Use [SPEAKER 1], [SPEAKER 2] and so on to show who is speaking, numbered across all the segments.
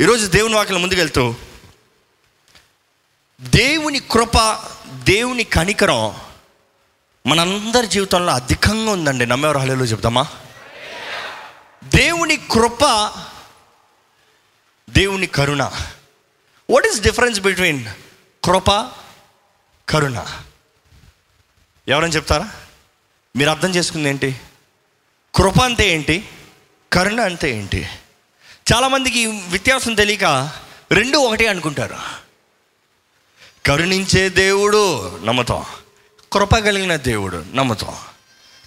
[SPEAKER 1] ఈరోజు దేవుని వాక్యం ముందుకెళ్తూ దేవుని కృప దేవుని కనికరం మనందరి జీవితంలో అధికంగా ఉందండి. నమ్మేవారు హలేలో చెప్తామా? దేవుని కృప దేవుని కరుణ. వాట్ ఈస్ డిఫరెన్స్ బిట్వీన్ కృప కరుణ? ఎవరైనా చెప్తారా? మీరు అర్థం చేసుకుంది ఏంటి? కృప అంటే ఏంటి? కరుణ అంటే ఏంటి? చాలామందికి వ్యత్యాసం తెలియక రెండు ఒకటే అనుకుంటారు. కరుణించే దేవుడు నమ్ముతాం. కృప కలిగిన దేవుడు నమ్ముతాం.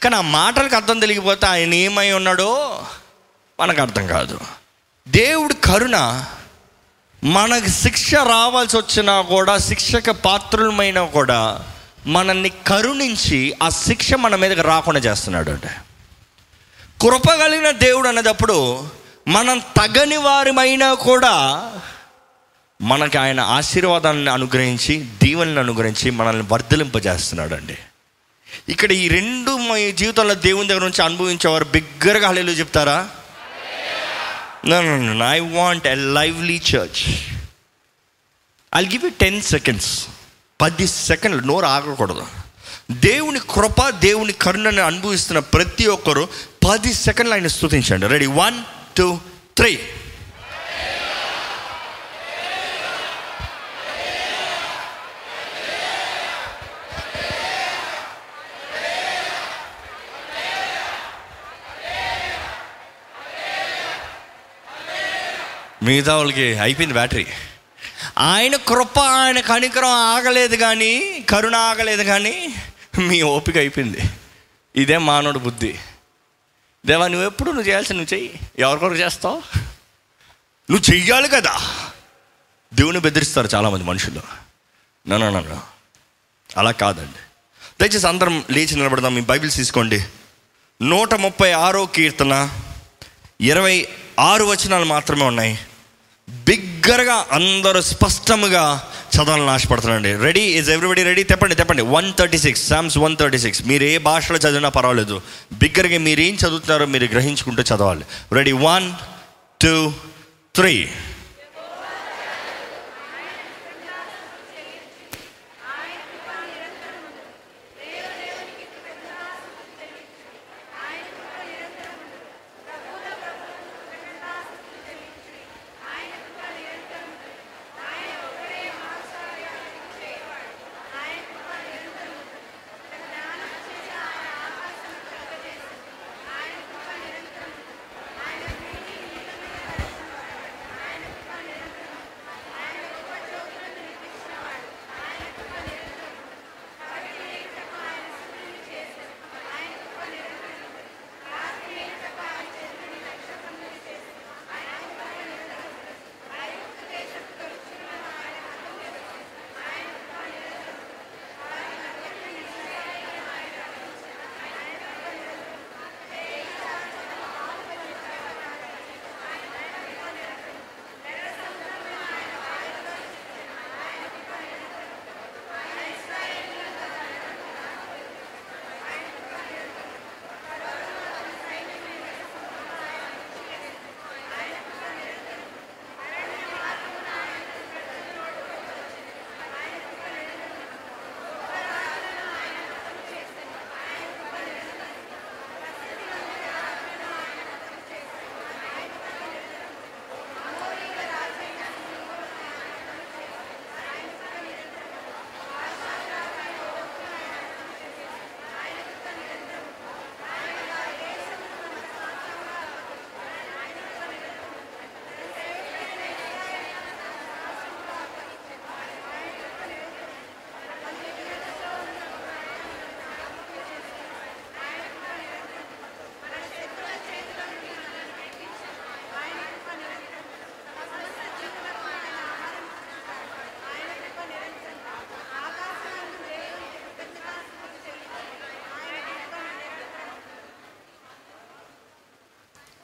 [SPEAKER 1] కానీ ఆ మాటలకు అర్థం తెలియకపోతే ఆయన ఏమై ఉన్నాడో మనకు అర్థం కాదు. దేవుడు కరుణ మనకు శిక్ష రావాల్సి వచ్చినా కూడా శిక్షకు పాత్రులమైనా కూడా మనల్ని కరుణించి ఆ శిక్ష మన మీదకి రాకుండా చేస్తున్నాడు అంటే. కృప కలిగిన దేవుడు అన్నదప్పుడు మనం తగని వారమైనా కూడా మనకి ఆయన ఆశీర్వాదాన్ని అనుగ్రహించి దీవెనలను అనుగ్రహించి మనల్ని వర్ధలింపజేస్తున్నాడు అండి ఇక్కడ ఈ రెండు మా జీవితంలో దేవుని దగ్గర నుంచి అనుభవించేవారు బిగ్గరగా హలేలు చెప్తారా? I want a lively church I give you ten seconds పది సెకండ్లు నోరు ఆగకూడదు. దేవుని కృప దేవుని కరుణను అనుభవిస్తున్న ప్రతి ఒక్కరు పది సెకండ్లు ఆయన స్తుతించండి. రెడీ వన్ టూ త్రీ మిగతా వాళ్ళకి అయిపోయింది బ్యాటరీ. ఆయన కృప ఆయన కనికరం ఆగలేదు కానీ కరుణ ఆగలేదు కానీ మీ ఓపిక అయిపోయింది. ఇదే మానవుడు బుద్ధి. దేవా నువ్వు ఎప్పుడు నువ్వు చేయాల్సి నువ్వు చెయ్యి. ఎవరికొరకు చేస్తావు? నువ్వు చెయ్యాలి కదా. దేవుని బెదిరిస్తారు చాలామంది మనుషులు. నన్ను అలా కాదండి. దయచేసి అందరం లేచి నిలబడదాం. మీ బైబిల్స్ తీసుకోండి. నూట ముప్పై ఆరో కీర్తన ఇరవై ఆరు వచనాలు మాత్రమే ఉన్నాయి. బిగ్గరగా అందరూ స్పష్టముగా చదవాలని ఆశపడుతున్నాండి రెడీ ఇస్ ఎవ్రీబడి రెడీ తెప్పండి తెప్పండి. One thirty six psalms one thirty six మీరు ఏ భాషలో చదివినా పర్వాలేదు. బిగ్గరగా మీరు ఏం చదువుతున్నారో మీరు గ్రహించుకుంటూ చదవాలి. రెడీ వన్ టూ త్రీ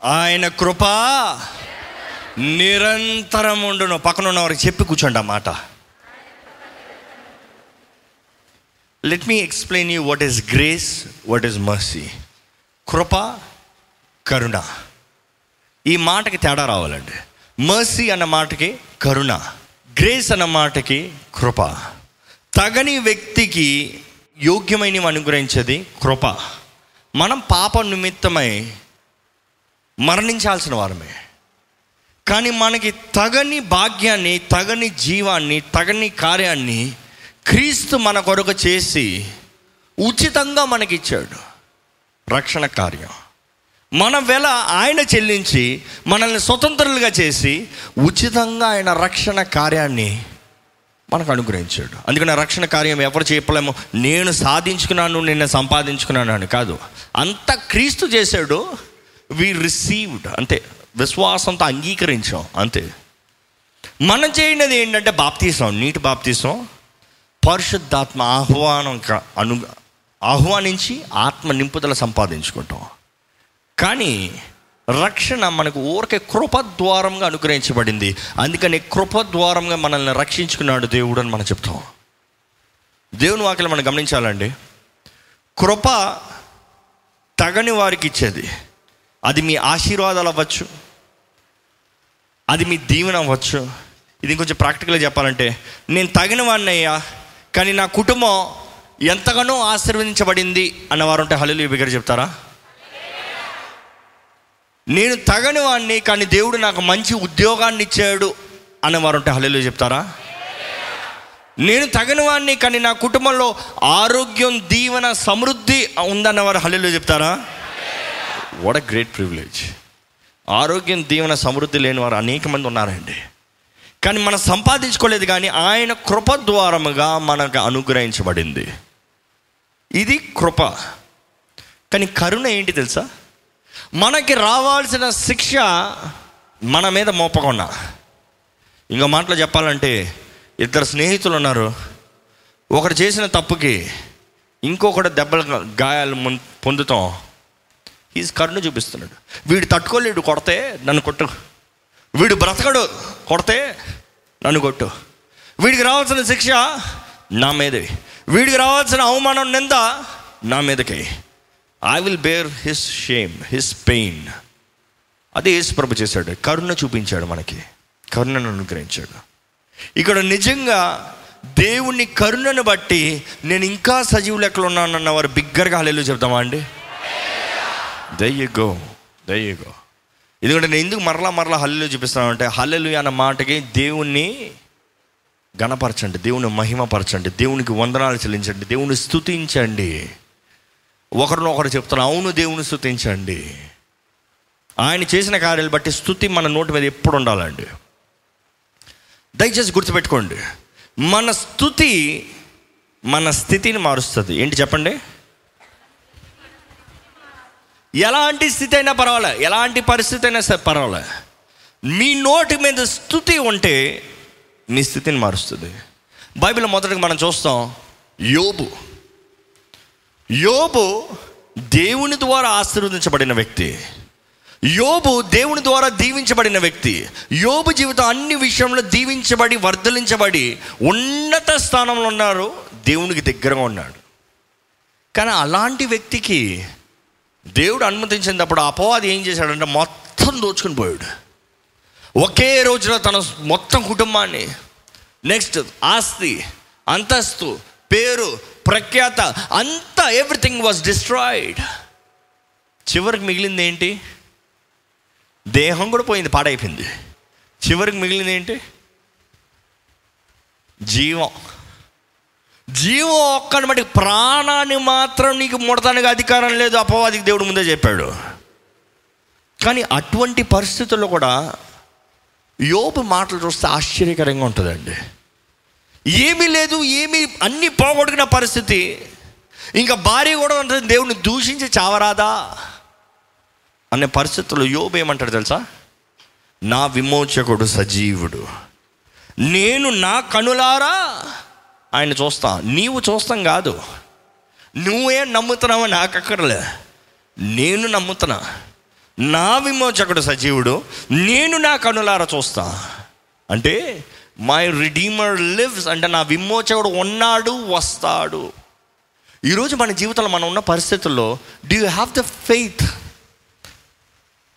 [SPEAKER 1] ఆయన కృప నిరంతరం ఉండును. పక్కన ఉన్న వారికి చెప్పి కూర్చోండి ఆ మాట. Let me explain you what is grace what is mercy కృప కరుణ. ఈ మాటకి తేడా రావాలండి. మర్సీ అన్న మాటకి కరుణ. గ్రేస్ అన్న మాటకి కృప. తగని వ్యక్తికి యోగ్యమైన అనుగ్రహించేది కృప. మనం పాప నిమిత్తమై మరణించాల్సిన వారమే. కానీ మనకి తగని భాగ్యాన్ని తగని జీవాన్ని తగని కార్యాన్ని క్రీస్తు మన కొరకు చేసి ఉచితంగా మనకిచ్చాడు. రక్షణ కార్యం. మన వెల ఆయన చెల్లించి మనల్ని స్వతంత్రులుగా చేసి ఉచితంగా ఆయన రక్షణ కార్యాన్ని మనకు అనుగ్రహించాడు. అందుకని రక్షణ కార్యం ఎవరు చెప్పలేము? నేను సాధించుకున్నాను నిన్న సంపాదించుకున్నాను అని కాదు. అంత క్రీస్తు చేశాడు వి రిసీవ్డ్ అంతే. విశ్వాసంతో అంగీకరించాం అంతే. మనం చేయనది ఏంటంటే బాప్తీసం నీటి బాప్తీసం పరిశుద్ధాత్మ ఆహ్వానం క- అను ఆహ్వానించి ఆత్మ నింపుదల సంపాదించుకుంటాం. కానీ రక్షణ మనకు ఊరికే కృప ద్వారంగా అనుగ్రహించబడింది. అందుకని కృప ద్వారంగా మనల్ని రక్షించుకున్నాడు దేవుడు అని మనం చెప్తాం. దేవుని వాక్యం మనం గమనించాలండి. కృప తగని వారికి ఇచ్చేది. అది మీ ఆశీర్వాదాలు అవ్వచ్చు. అది మీ దీవెన అవ్వచ్చు. ఇది కొంచెం ప్రాక్టికల్గా చెప్పాలంటే నేను తగిన వాడిని అయ్యా కానీ నా కుటుంబం ఎంతగానో ఆశీర్వదించబడింది అన్నవారు ఉంటే హల్లు బిగ్గర చెప్తారా? నేను తగని వాడిని కానీ దేవుడు నాకు మంచి ఉద్యోగాన్ని ఇచ్చాడు అన్నవారు ఉంటే హల్లు చెప్తారా? నేను తగిన వాడిని కానీ నా కుటుంబంలో ఆరోగ్యం దీవెన సమృద్ధి ఉందన్నవారు హల్లు చెప్తారా? వాట్ అ గ్రేట్ ప్రివిలేజ్ ఆరోగ్యం దీవెన సమృద్ధి లేని వారు అనేక మంది ఉన్నారండి. కానీ మనం సంపాదించుకోలేదు కానీ ఆయన కృప ద్వారముగా మనకు అనుగ్రహించబడింది. ఇది కృప. కానీ కరుణ ఏంటి తెలుసా? మనకి రావాల్సిన శిక్ష మన మీద మోపకుండా. ఇంకో మాటలో చెప్పాలంటే ఇద్దరు స్నేహితులు ఉన్నారు. ఒకడు చేసిన తప్పుకి ఇంకొకటి దెబ్బలు గాయాలు పొందుతాం. ఈజ్ కరుణ చూపిస్తున్నాడు. వీడు తట్టుకోలేడు కొడితే నన్ను కొట్టు. వీడు బ్రతకడు కొడితే నన్ను కొట్టు. వీడికి రావాల్సిన శిక్ష నా మీదే వీడికి రావాల్సిన అవమానం నింద నా మీదకి. I will bear his shame his pain అదే యేసు ప్రభు చేశాడు. కరుణ చూపించాడు మనకి. కరుణను అనుగ్రహించాడు. ఇక్కడ నిజంగా దేవుని కరుణను బట్టి నేను ఇంకా సజీవు లెక్కలు ఉన్నానన్న వారు బిగ్గరగా హలేలు చెప్తామా అండి? దయ్యగో దయ్యగో ఎందుకంటే నేను ఎందుకు మరలా మరలా హల్లెలు చూపిస్తాను అంటే హల్లెలు అన్న మాటకి దేవుణ్ణి గణపరచండి దేవుని మహిమపరచండి దేవునికి వందనాలు చెల్లించండి దేవుని స్తుతించండి. ఒకరినొకరు చెప్తాను అవును దేవుని స్తుతించండి. ఆయన చేసిన కార్యాలు బట్టి స్థుతి మన నోటి మీద ఎప్పుడు ఉండాలండి. దయచేసి గుర్తుపెట్టుకోండి మన స్థుతి మన స్థితిని మారుస్తుంది. ఏంటి చెప్పండి? ఎలాంటి స్థితి అయినా పర్వాలే ఎలాంటి పరిస్థితి అయినా సరే పర్వాలే. మీ నోటి మీద స్థుతి ఉంటే మీ స్థితిని మారుస్తుంది. బైబిల్ మొదటగా మనం చూస్తాం యోబు. యోబు దేవుని ద్వారా ఆశీర్వదించబడిన వ్యక్తి. యోబు దేవుని ద్వారా దీవించబడిన వ్యక్తి. యోబు జీవితం అన్ని విషయంలో దీవించబడి వర్ధలించబడి ఉన్నత స్థానంలో ఉన్నారు దేవునికి దగ్గరగా ఉన్నాడు. కానీ అలాంటి వ్యక్తికి దేవుడు అనుమతించినప్పుడు అపవాది ఏం చేశాడంటే మొత్తం దోచుకుని పోయాడు. ఒకే రోజులో తన మొత్తం కుటుంబాన్ని నెక్స్ట్ ఆస్తి అంతస్తు పేరు ప్రఖ్యాత అంతా ఎవ్రీథింగ్ వాజ్ డిస్ట్రాయిడ్ చివరికి మిగిలింది ఏంటి? దేహం కూడా పోయింది పాడైపోయింది. చివరికి మిగిలింది ఏంటి? జీవం. జీవం ఒక్కని బట్టి ప్రాణాన్ని మాత్రం నీకు ముడతానికి అధికారం లేదు అపవాదికి దేవుడు ముందే చెప్పాడు. కానీ అటువంటి పరిస్థితుల్లో కూడా యోబు మాటలు చూస్తే ఆశ్చర్యకరంగా ఉంటుందండి. ఏమీ లేదు ఏమీ అన్నీ పోగొట్టుకున్న పరిస్థితి. ఇంకా భార్య కూడా ఉంటుంది దేవుని దూషించి చావరాదా? అనే పరిస్థితుల్లో యోబు ఏమంటాడు తెలుసా? నా విమోచకుడు సజీవుడు. నేను నా కనులారా ఆయన చూస్తా. నీవు చూస్తాం కాదు. నువ్వే నమ్ముతున్నావో నాకు అక్కర్లే. నేను నమ్ముతున్నా. నా విమోచకుడు సజీవుడు. నేను నా కనులారా చూస్తా. అంటే మై రిడీమర్ లివ్స్ అంటే నా విమోచకుడు ఉన్నాడు వస్తాడు. ఈరోజు మన జీవితంలో మనం ఉన్న పరిస్థితుల్లో do you have the faith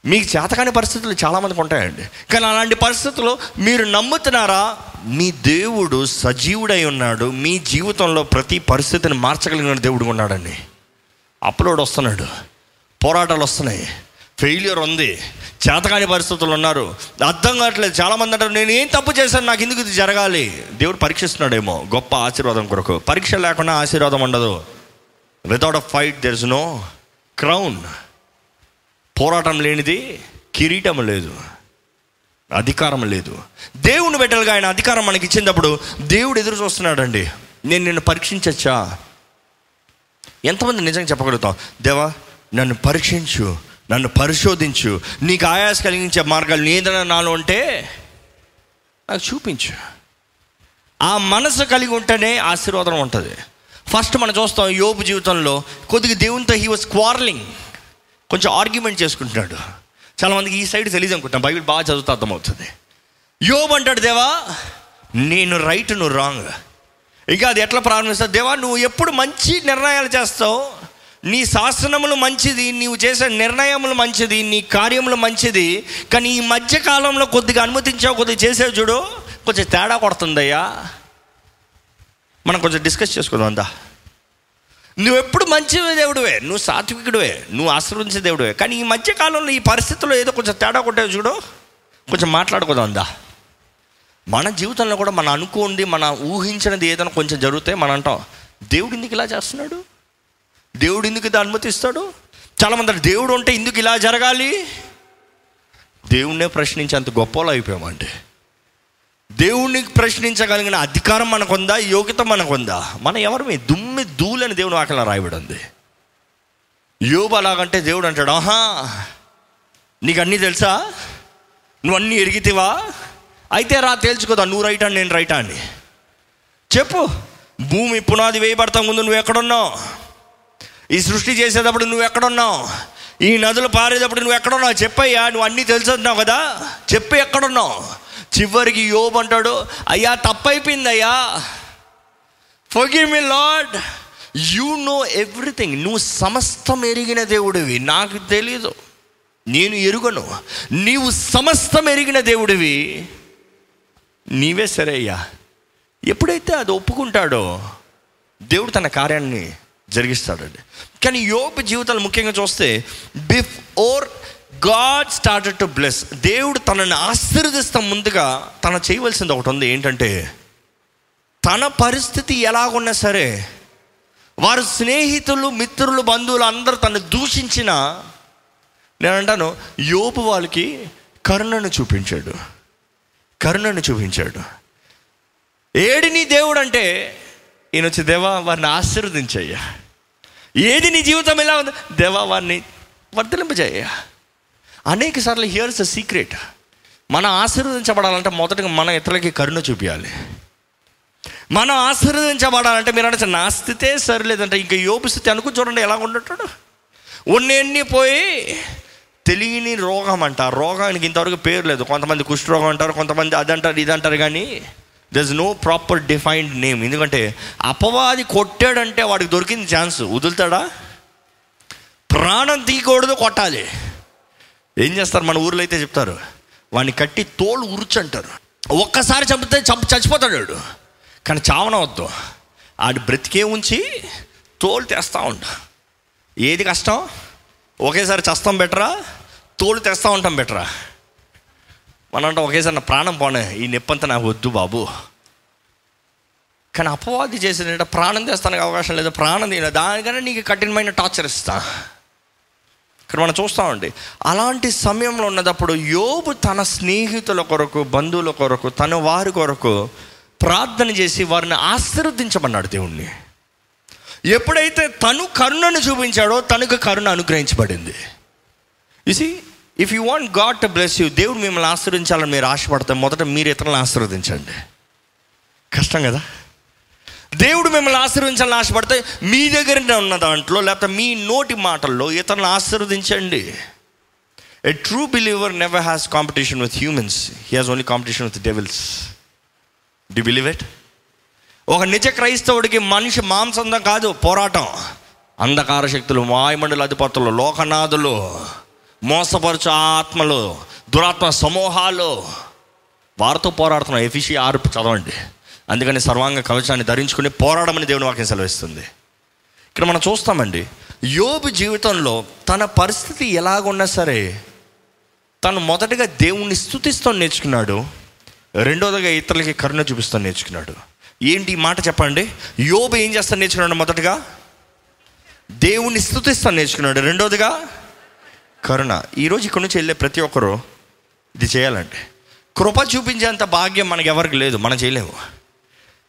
[SPEAKER 1] మీకు చేతకాని పరిస్థితులు చాలామందికి ఉంటాయండి. కానీ అలాంటి పరిస్థితుల్లో మీరు నమ్ముతున్నారా? మీ దేవుడు సజీవుడై ఉన్నాడు. మీ జీవితంలో ప్రతి పరిస్థితిని మార్చగలిగిన దేవుడు ఉన్నాడండి. అప్లోడ్ వస్తున్నాడు. పోరాటాలు వస్తున్నాయి. ఫెయిల్యూర్ ఉంది. చేతకాని పరిస్థితులు ఉన్నారు. అర్థం కావట్లేదు. చాలామంది అంటారు నేను ఏం తప్పు చేశాను? నాకు ఎందుకు ఇది జరగాలి? దేవుడు పరీక్షిస్తున్నాడేమో. గొప్ప ఆశీర్వాదం కొరకు. పరీక్ష లేకుండా ఆశీర్వాదం ఉండదు. Without a fight there is no crown పోరాటం లేనిది కిరీటం లేదు. అధికారం లేదు. దేవుని బిడ్డలుగా ఆయన అధికారం మనకి ఇచ్చినప్పుడు దేవుడు ఎదురు చూస్తున్నాడండి. నేను నిన్ను పరీక్షించచ్చా? ఎంతమంది నిజంగా చెప్పగలుగుతాం? దేవా నన్ను పరీక్షించు నన్ను పరిశోధించు నీకు ఆయాస కలిగించే మార్గాలు ఏదైనా నాలో ఉంటే నాకు చూపించు. ఆ మనసు కలిగి ఉంటేనే ఆశీర్వాదం ఉంటుంది. ఫస్ట్ మనం చూస్తాం యోపు జీవితంలో కొద్దిగా దేవునితో హీ వాజ్ క్వార్లింగ్ కొంచెం ఆర్గ్యుమెంట్ చేసుకుంటున్నాడు. చాలామందికి ఈ సైడ్ తెలియదు అనుకుంటాం బైబిల్ బాగా చదువుతా అర్థమవుతుంది. యోబు అంటాడు దేవా నేను రైట్ నువ్వు రాంగ్. ఇంకా అది ఎట్లా ప్రారంభిస్తావు దేవా నువ్వు ఎప్పుడు మంచి నిర్ణయాలు చేస్తావు? నీ శాసనములు మంచిది నీవు చేసే నిర్ణయములు మంచిది నీ కార్యములు మంచిది కానీ ఈ మధ్య కాలంలో కొద్దిగా అనుమతించావు కొద్దిగా చేసావు చూడు. కొంచెం తేడా కొడుతుందయ్యా. మనం కొంచెం డిస్కస్ చేసుకుందాం అందా నువ్వు ఎప్పుడు మంచి దేవుడివే నువ్వు సాత్వికుడివే నువ్వు ఆశ్రయించే దేవుడివే. కానీ ఈ మధ్య కాలంలో ఈ పరిస్థితుల్లో ఏదో కొంచెం తేడా కొట్టే చూడు. కొంచెం మాట్లాడుకుందాం అందా మన జీవితంలో కూడా మనం అనుకోండి మన ఊహించినది ఏదైనా కొంచెం జరిగితే మనం అంటాం దేవుడు ఎందుకు ఇలా చేస్తున్నాడు? దేవుడు ఎందుకు ఇది అనుమతిస్తాడు? చాలామంది దేవుడు ఉంటే ఎందుకు ఇలా జరగాలి? దేవుణ్ణే ప్రశ్నించేంత గొప్పలో అయిపోయామండి. దేవుణ్ణి ప్రశ్నించగలిగిన అధికారం మనకుందా? యోగ్యత మనకుందా? మన ఎవరిమి దుమ్మి దూలని దేవుని వాకలా రాయబడి ఉంది. యోబు అలాగంటే దేవుడు అంటాడు ఆహా నీకు అన్నీ తెలుసా? నువ్వు అన్నీ ఎరిగితివా? అయితే రా తేల్చుకోదా? నువ్వు రైటా నేను రైటా అని. చెప్పు భూమి పునాది వేయబడతా ముందు నువ్వు ఎక్కడున్నావు? ఈ సృష్టి చేసేటప్పుడు నువ్వు ఎక్కడున్నావు? ఈ నదులు పారేటప్పుడు నువ్వు ఎక్కడున్నావు? చెప్పయ్యా నువ్వు అన్నీ తెలుసున్నావు కదా? చెప్పి ఎక్కడున్నావు? చివరికి యోబు అంటాడు అయ్యా తప్పైపోయింది అయ్యా forgive me Lord you know everything నువ్వు సమస్తం ఎరిగిన దేవుడివి. నాకు తెలీదు. నేను ఎరుగను. నీవు సమస్తం ఎరిగిన దేవుడివి. నీవే సరే అయ్యా. ఎప్పుడైతే అది ఒప్పుకుంటాడో దేవుడు తన కార్యాన్ని జరిగిస్తాడండి. కానీ యోపు జీవితాలు ముఖ్యంగా చూస్తే before God started to bless దేవుడు తనని ఆశీర్వదిస్తాం ముందుగా తన చేయవలసింది ఒకటి ఉంది ఏంటంటే తన పరిస్థితి ఎలాగున్నా సరే వారు స్నేహితులు మిత్రులు బంధువులు అందరూ తను దూషించిన నేను అంటాను యోపు వాళ్ళకి కరుణను చూపించాడు. కరుణను చూపించాడు. ఏడి నీ దేవుడు అంటే ఈయన వచ్చి దేవా వారిని ఆశీర్వదించయ్యా. ఏది నీ జీవితం ఎలా ఉంది? దేవా వారిని వర్ధలింపజేయ్యా. అనేక సార్లు హియర్స్ అ సీక్రెట్ మనం ఆశీర్వదించబడాలంటే మొదటగా మన ఇతరులకి కరుణ చూపించాలి మనం ఆశీర్వదించబడాలంటే మీరు అంటే నా స్థితే సరిలేదంటే ఇంకా యోపు స్థితి అనుకుని చూడండి ఎలా ఉండటాడు. ఉన్నెన్ని పోయి తెలియని రోగం అంట. రోగానికి ఇంతవరకు పేరు లేదు. కొంతమంది కుష్ఠరోగం అంటారు కొంతమంది అది అంటారు ఇది అంటారు కానీ there is no proper defined name ఎందుకంటే అపవాది కొట్టాడంటే వాడికి దొరికింది ఛాన్స్ వదులుతాడా? ప్రాణం తీయకూడదు కొట్టాలి. ఏం చేస్తారు? మన ఊర్లో అయితే చెప్తారు. వాడిని కట్టి తోలు ఉరుచు అంటారు. ఒక్కసారి చంపితే చంప చచ్చిపోతాడు వాడు. కానీ చావనవద్దు ఆడు బ్రతికే ఉంచి తోలు తెస్తా ఉంటా ఏది కష్టం? ఒకేసారి చస్తాం బెటరా? తోలు తెస్తా ఉంటాం బెటరా? మనం అంటే ఒకేసారి నా ప్రాణం పోనే. ఈ నొప్పంతా నాకు వద్దు బాబు. కానీ అపవాది చేసిన ప్రాణం తెస్తానికి అవకాశం లేదు. ప్రాణం తీయలేదు దానికన్నా నీకు కఠినమైన టార్చర్ ఇస్తాను ఇక్కడ మనం చూస్తామండి అలాంటి సమయంలో ఉన్నదప్పుడు యోబు తన స్నేహితుల కొరకు బంధువుల కొరకు తన వారి కొరకు ప్రార్థన చేసి వారిని ఆశీర్వదించమన్నాడు దేవుణ్ణి. ఎప్పుడైతే తను కరుణను చూపించాడో తనకు కరుణ అనుగ్రహించబడింది. ఇసి if you want God to bless you దేవుడు మిమ్మల్ని ఆశీర్వదించాలని మీరు ఆశపడితే మొదట మీరు ఇతరులను ఆశీర్వదించండి. కష్టం కదా? దేవుడు మిమ్మల్ని ఆశీర్వదించాలని ఆశపడితే మీ దగ్గరనే ఉన్న దాంట్లో లేకపోతే మీ నోటి మాటల్లో ఇతరులను ఆశీర్వదించండి. A true believer never has competition with humans he has only competition with devils D believe it ఒక నిజ క్రైస్తవుడికి మనిషి మాంసందం కాదు పోరాటం. అంధకార శక్తులు మాయమండల అధిపతులు లోకనాథులు మోసపరచు ఆత్మలు దురాత్మ సమూహాలు. వారితో పోరాడుతున్నాం ఎఫిషి ఆరు చదవండి. అందుకని సర్వాంగ కవచాన్ని ధరించుకుని పోరాడమని దేవుని వాక్యం సెలవిస్తుంది. ఇక్కడ మనం చూస్తామండి యోబు జీవితంలో తన పరిస్థితి ఎలాగున్నా సరే తను మొదటగా దేవుణ్ణి స్థుతిస్తూ నేర్చుకున్నాడు రెండోదిగా ఇతరులకి కరుణ చూపిస్తూ నేర్చుకున్నాడు. ఏంటి ఈ మాట చెప్పండి? యోబు ఏం చేస్తా నేర్చుకున్నాడు మొదటగా? దేవుణ్ణి స్థుతిస్తాను నేర్చుకున్నాడు. రెండోదిగా కరుణ. ఈరోజు ఇక్కడ నుంచి వెళ్ళే ప్రతి ఒక్కరు ఇది చేయాలండి కృప చూపించేంత భాగ్యం మనకి ఎవరికి లేదు మనం చేయలేము.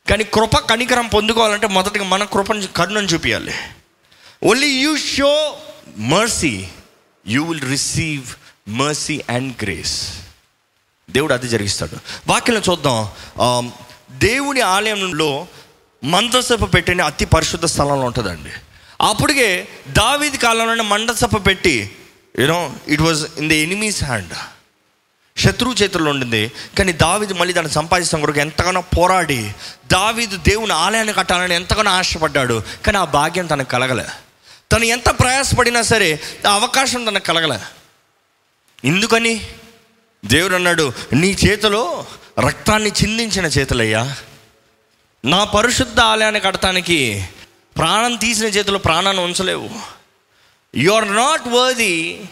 [SPEAKER 1] కానీ కృప కనికరం పొందుకోవాలంటే మొదటగా మన కృపను కరుణను చూపించాలి only you show mercy you will receive mercy and grace దేవుడు అది జరిగిస్తాడు. వాక్యంలో చూద్దాం. దేవుని ఆలయంలో మంత్రసభ పెట్టిన అతి పరిశుద్ధ స్థలంలో ఉంటుందండి. అప్పటికే దావీది కాలంలోనే మండసభ పెట్టి you know it was in the enemy's hand శత్రువు చేతుల్లో ఉండింది. కానీ దావీదు మళ్ళీ దాన్ని సంపాదిస్తాం కొరకు ఎంతగానో పోరాడి దావీదు దేవుని ఆలయాన్ని కట్టాలని ఎంతగానో ఆశపడ్డాడు. కానీ ఆ భాగ్యం తనకు కలగలే. తను ఎంత ప్రయాసపడినా సరే ఆ అవకాశం తనకు కలగలే. ఎందుకని? దేవుడు అన్నాడు నీ చేతిలో రక్తాన్ని చిందించిన చేతులయ్యా. నా పరిశుద్ధ ఆలయాన్ని కడటానికి ప్రాణం తీసిన చేతిలో ప్రాణాన్ని ఉంచలేవు. You are not worthy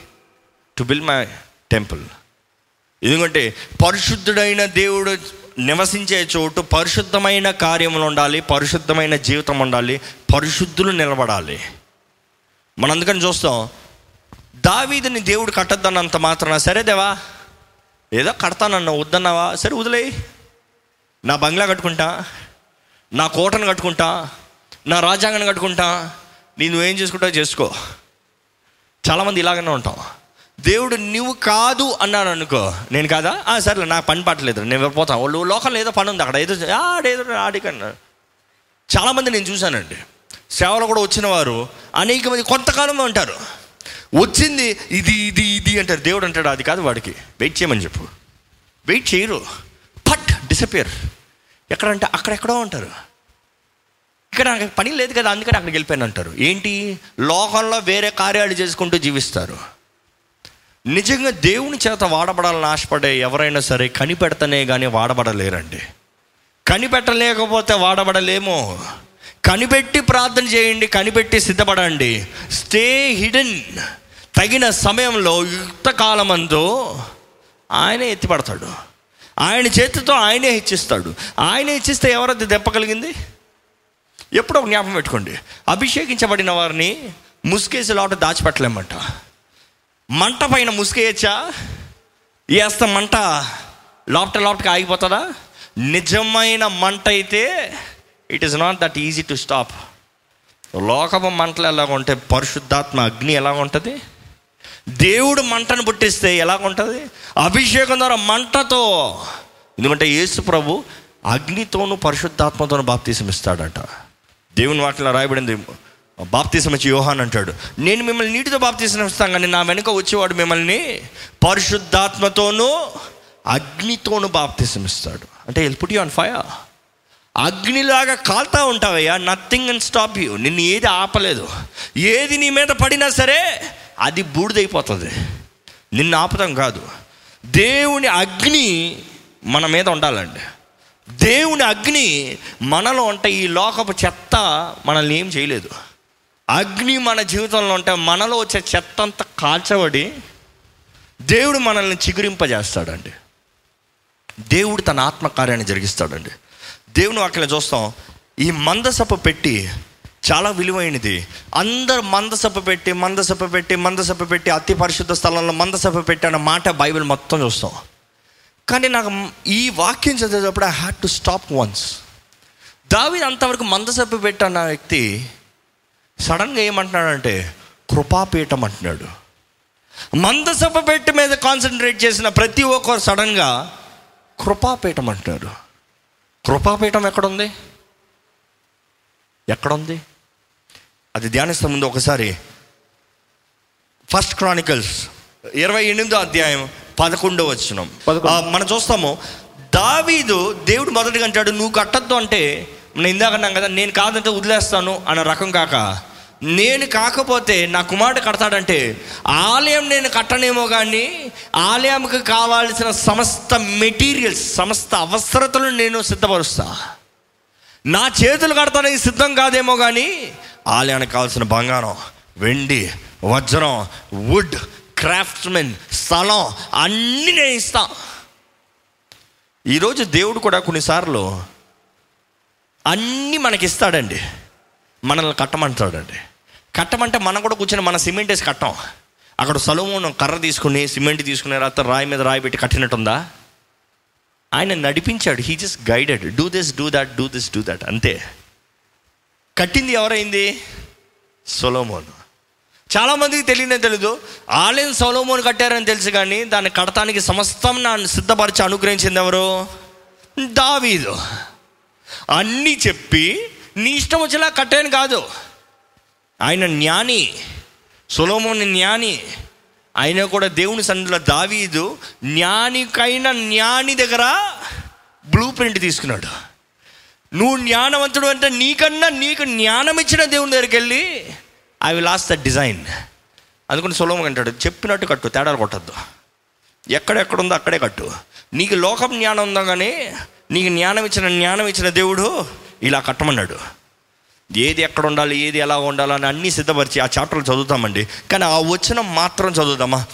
[SPEAKER 1] to build my temple ఎందుకంటే పరిశుద్ధుడైన దేవుడు నివసించే చోటు పరిశుద్ధమైన కార్యములు ఉండాలి పరిశుద్ధమైన జీవితం ఉండాలి పరిశుద్ధులు నిలబడాలి. మనం అందుకని చూస్తాం దావీదిని దేవుడు కట్టద్దన్నంత మాత్రాన సరే దేవా ఏదో కడతానన్నా వద్దన్నావా? సరే వదిలేయి. నా బంగ్లా కట్టుకుంటా నా కోటను కట్టుకుంటా నా రాజ్యాంగాన్ని కట్టుకుంటా నీ నువ్వేం చేసుకుంటావు చేసుకో. చాలామంది ఇలాగనే ఉంటాం. దేవుడు నువ్వు కాదు అన్నాడు అనుకో. నేను కాదా? ఆ సరేలే నాకు పని పట్టలేదు నేను వెళ్ళిపోతాను వాళ్ళు లోకంలో ఏదో పని ఉంది అక్కడ. ఏదో ఆడేదో ఆడికన్నా చాలామంది నేను చూశానండి. సేవలో కూడా వచ్చిన వారు అనేక మంది కొంతకాలం ఉంటారు. వచ్చింది ఇది ఇది ఇది అంటారు. దేవుడు అంటాడు అది కాదు వాడికి. వెయిట్ చేయమని చెప్పు. వెయిట్ చేయరు. పట్ డిసపియర్ ఎక్కడంటే అక్కడెక్కడో ఉంటారు. ఇక్కడ నాకు పని లేదు కదా అందుకని అక్కడికి వెళ్ళిపోయాను అంటారు. ఏంటి? లోకంలో వేరే కార్యాలు చేసుకుంటూ జీవిస్తారు. నిజంగా దేవుని చేత వాడబడాలని ఆశపడే ఎవరైనా సరే కనిపెడతనే కానీ వాడబడలేరండి. కనిపెట్టలేకపోతే వాడబడలేమో. కనిపెట్టి ప్రార్థన చేయండి కనిపెట్టి సిద్ధపడండి. స్టే హిడెన్ తగిన సమయంలో యుక్త కాలమందు ఆయనే ఎత్తిపడతాడు. ఆయన చేతితో ఆయనే హెచ్చిస్తాడు. ఆయనే హెచ్చిస్తే ఎవరది దెప్పగలిగింది ఎప్పుడో ఒక జ్ఞాపకం పెట్టుకోండి. అభిషేకించబడిన వారిని ముసుకేసి లోట దాచిపెట్టలేమంట. మంట పైన ముసుకేయచ్చా వేస్తా మంట లోపట లోపటికి ఆగిపోతుందా? నిజమైన మంట అయితే it is not that easy to stop లోకపు మంటలు ఎలాగుంటే పరిశుద్ధాత్మ అగ్ని ఎలా ఉంటుంది? దేవుడు మంటను పుట్టిస్తే ఎలాగ ఉంటుంది? అభిషేకం ద్వారా మంటతో. ఎందుకంటే యేసు ప్రభు అగ్నితోనూ పరిశుద్ధాత్మతోనూ బాప్తీసం ఇస్తాడట దేవుని వాటిలో రాయబడింది బాప్తీసం ఇచ్చి యోహాన్ అంటాడు. నేను మిమ్మల్ని నీటితో బాప్తీసం ఇస్తాను కానీ నా వెనుక వచ్చేవాడు మిమ్మల్ని పరిశుద్ధాత్మతోనూ అగ్నితోనూ బాప్తీసం ఇస్తాడు. అంటే he'll put you on fire అగ్నిలాగా కాల్తా ఉంటావయ్యా నథింగ్ అండ్ స్టాప్ యూ నిన్ను ఏది ఆపలేదు. ఏది నీ మీద పడినా సరే అది బూడిదైపోతుంది. నిన్ను ఆపదం కాదు. దేవుని అగ్ని మన మీద ఉండాలండి. దేవుని అగ్ని మనలో ఉంటే ఈ లోకపు చెత్త మనల్ని ఏం చేయలేదు. అగ్ని మన జీవితంలో ఉంటే మనలో వచ్చే చెత్త అంతా కాల్చబడి దేవుడు మనల్ని చిగురింపజేస్తాడండి. దేవుడు తన ఆత్మకార్యాన్ని జరిగిస్తాడండి. దేవుని వాక్యం చూస్తాం. ఈ మందసప పెట్టి చాలా విలువైనది. అందరు మందసప పెట్టి మందసప పెట్టి మందసప పెట్టి అతి పరిశుద్ధ స్థలంలో మందసప పెట్టి అన్న మాట బైబిల్ మొత్తం చూస్తాం. కానీ నాకు ఈ వాక్యం చదివేటప్పుడు I had to stop once దావి అంతవరకు మందసప పెట్టన్న వ్యక్తి సడన్గా ఏమంటున్నాడంటే కృపాపీఠం అంటున్నాడు. మందసభ పెట్టి మీద కాన్సన్ట్రేట్ చేసిన ప్రతి ఒక్కరు సడన్గా కృపాపీఠం అంటున్నారు కృపాపీఠం ఎక్కడుంది? ఎక్కడుంది? అది ధ్యానిస్తే ముందు ఒకసారి ఫస్ట్ క్రానికల్స్ ఇరవై ఎనిమిదో అధ్యాయం పదకొండో వచ్చినాం. మనం చూస్తాము దావీదు దేవుడు మొదటిగా అంటాడు నువ్వు కట్టద్దు అంటే నేను ఇందాక అన్నాం కదా నేను కాదంటే వదిలేస్తాను అన్న రకం కాక నేను కాకపోతే నా కుమారుడు కడతాడంటే ఆలయం నేను కట్టనేమో కానీ ఆలయంకి కావాల్సిన సమస్త మెటీరియల్స్ సమస్త అవసరతలను నేను సిద్ధపరుస్తా. నా చేతులు కడతానికి సిద్ధం కాదేమో కానీ ఆలయానికి కావాల్సిన బంగారం వెండి వజ్రం వుడ్ క్రాఫ్ట్మెన్ స్థలం అన్నీ నేను ఇస్తా. ఈరోజు దేవుడు కూడా కొన్నిసార్లు అన్నీ మనకి ఇస్తాడండి మనల్ని కట్టమంటాడండి. కట్టమంటే మనం కూడా కూర్చొని మన సిమెంట్ వేసి కట్టాం. అక్కడ సొలొమోను కర్ర తీసుకుని సిమెంట్ తీసుకుని రాత్ర రాయి మీద రాయి పెట్టి కట్టినట్టుందా? ఆయన నడిపించాడు. He just guided do this do that do this do that అంతే. కట్టింది ఎవరైంది? సొలోమోను. చాలామందికి తెలియనే తెలీదు. ఆలయం సొలోమోను కట్టారని తెలుసు కానీ దాన్ని కడటానికి సమస్తం నన్ను సిద్ధపరిచి అనుగ్రహించింది ఎవరు? దావీదు. అన్నీ చెప్పి నీ ఇష్టం వచ్చేలా కట్టాను కాదు. ఆయన జ్ఞాని సులోమోని జ్ఞాని ఆయన కూడా దేవుని సన్నిధిలో దావీదు జ్ఞానికైన జ్ఞాని దగ్గర బ్లూ ప్రింట్ తీసుకున్నాడు. నువ్వు జ్ఞానవంతుడు అంటే నీకన్నా నీకు జ్ఞానం ఇచ్చిన దేవుని దగ్గరికి వెళ్ళి I will lost the design అందుకని సులభం అంటాడు చెప్పినట్టు కట్టు తేడాలు కొట్టద్దు. ఎక్కడెక్కడుందో అక్కడే కట్టు. నీకు లోకం జ్ఞానం ఉందా కానీ నీకు జ్ఞానం ఇచ్చిన జ్ఞానం ఇచ్చిన దేవుడు ఇలా కట్టమన్నాడు. ఏది ఎక్కడ ఉండాలి ఏది ఎలా ఉండాలి అని అన్నీ సిద్ధపరిచి ఆ చాప్టర్లు చదువుతామండి. కానీ ఆ వచనం మాత్రం చదువుదామా?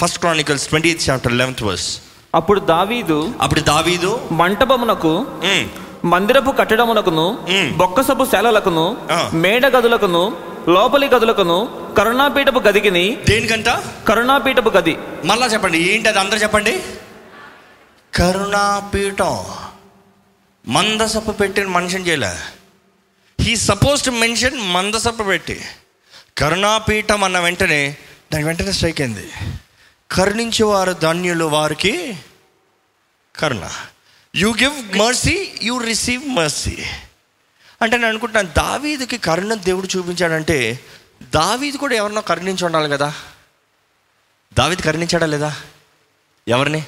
[SPEAKER 1] First Chronicles twenty eighth chapter eleventh verse
[SPEAKER 2] అప్పుడు దావీదు
[SPEAKER 1] అప్పుడు దావీదు
[SPEAKER 2] మంటపమునకు మందిరపు కట్టడమునకును. బొక్కసపు శాలలకును. మేడ గదులకును లోపలి గదులకును కరుణాపీఠపు గదికిని
[SPEAKER 1] దేనికంట?
[SPEAKER 2] కరుణాపీఠపు గది.
[SPEAKER 1] మళ్ళా చెప్పండి ఏంటి అది అందరూ చెప్పండి? కరుణాపీఠం. మందసప్ప పెట్టిన మనిషిని చేయలే. హీ సపోజ్ టు మెన్షన్ మందసప్ప పెట్టి కరుణాపీఠం అన్న వెంటనే దాని వెంటనే స్ట్రైక్ అయింది. కరుణించేవారు ధన్యులు వారికి కరుణ. You give mercy you receive mercy అంటే నేను అనుకుంటున్నాను దావీదికి కరుణ దేవుడు చూపించాడంటే దావీది కూడా ఎవరినో కరుణించి ఉండాలి కదా? దావీది కరుణించాడా లేదా? ఎవరిని?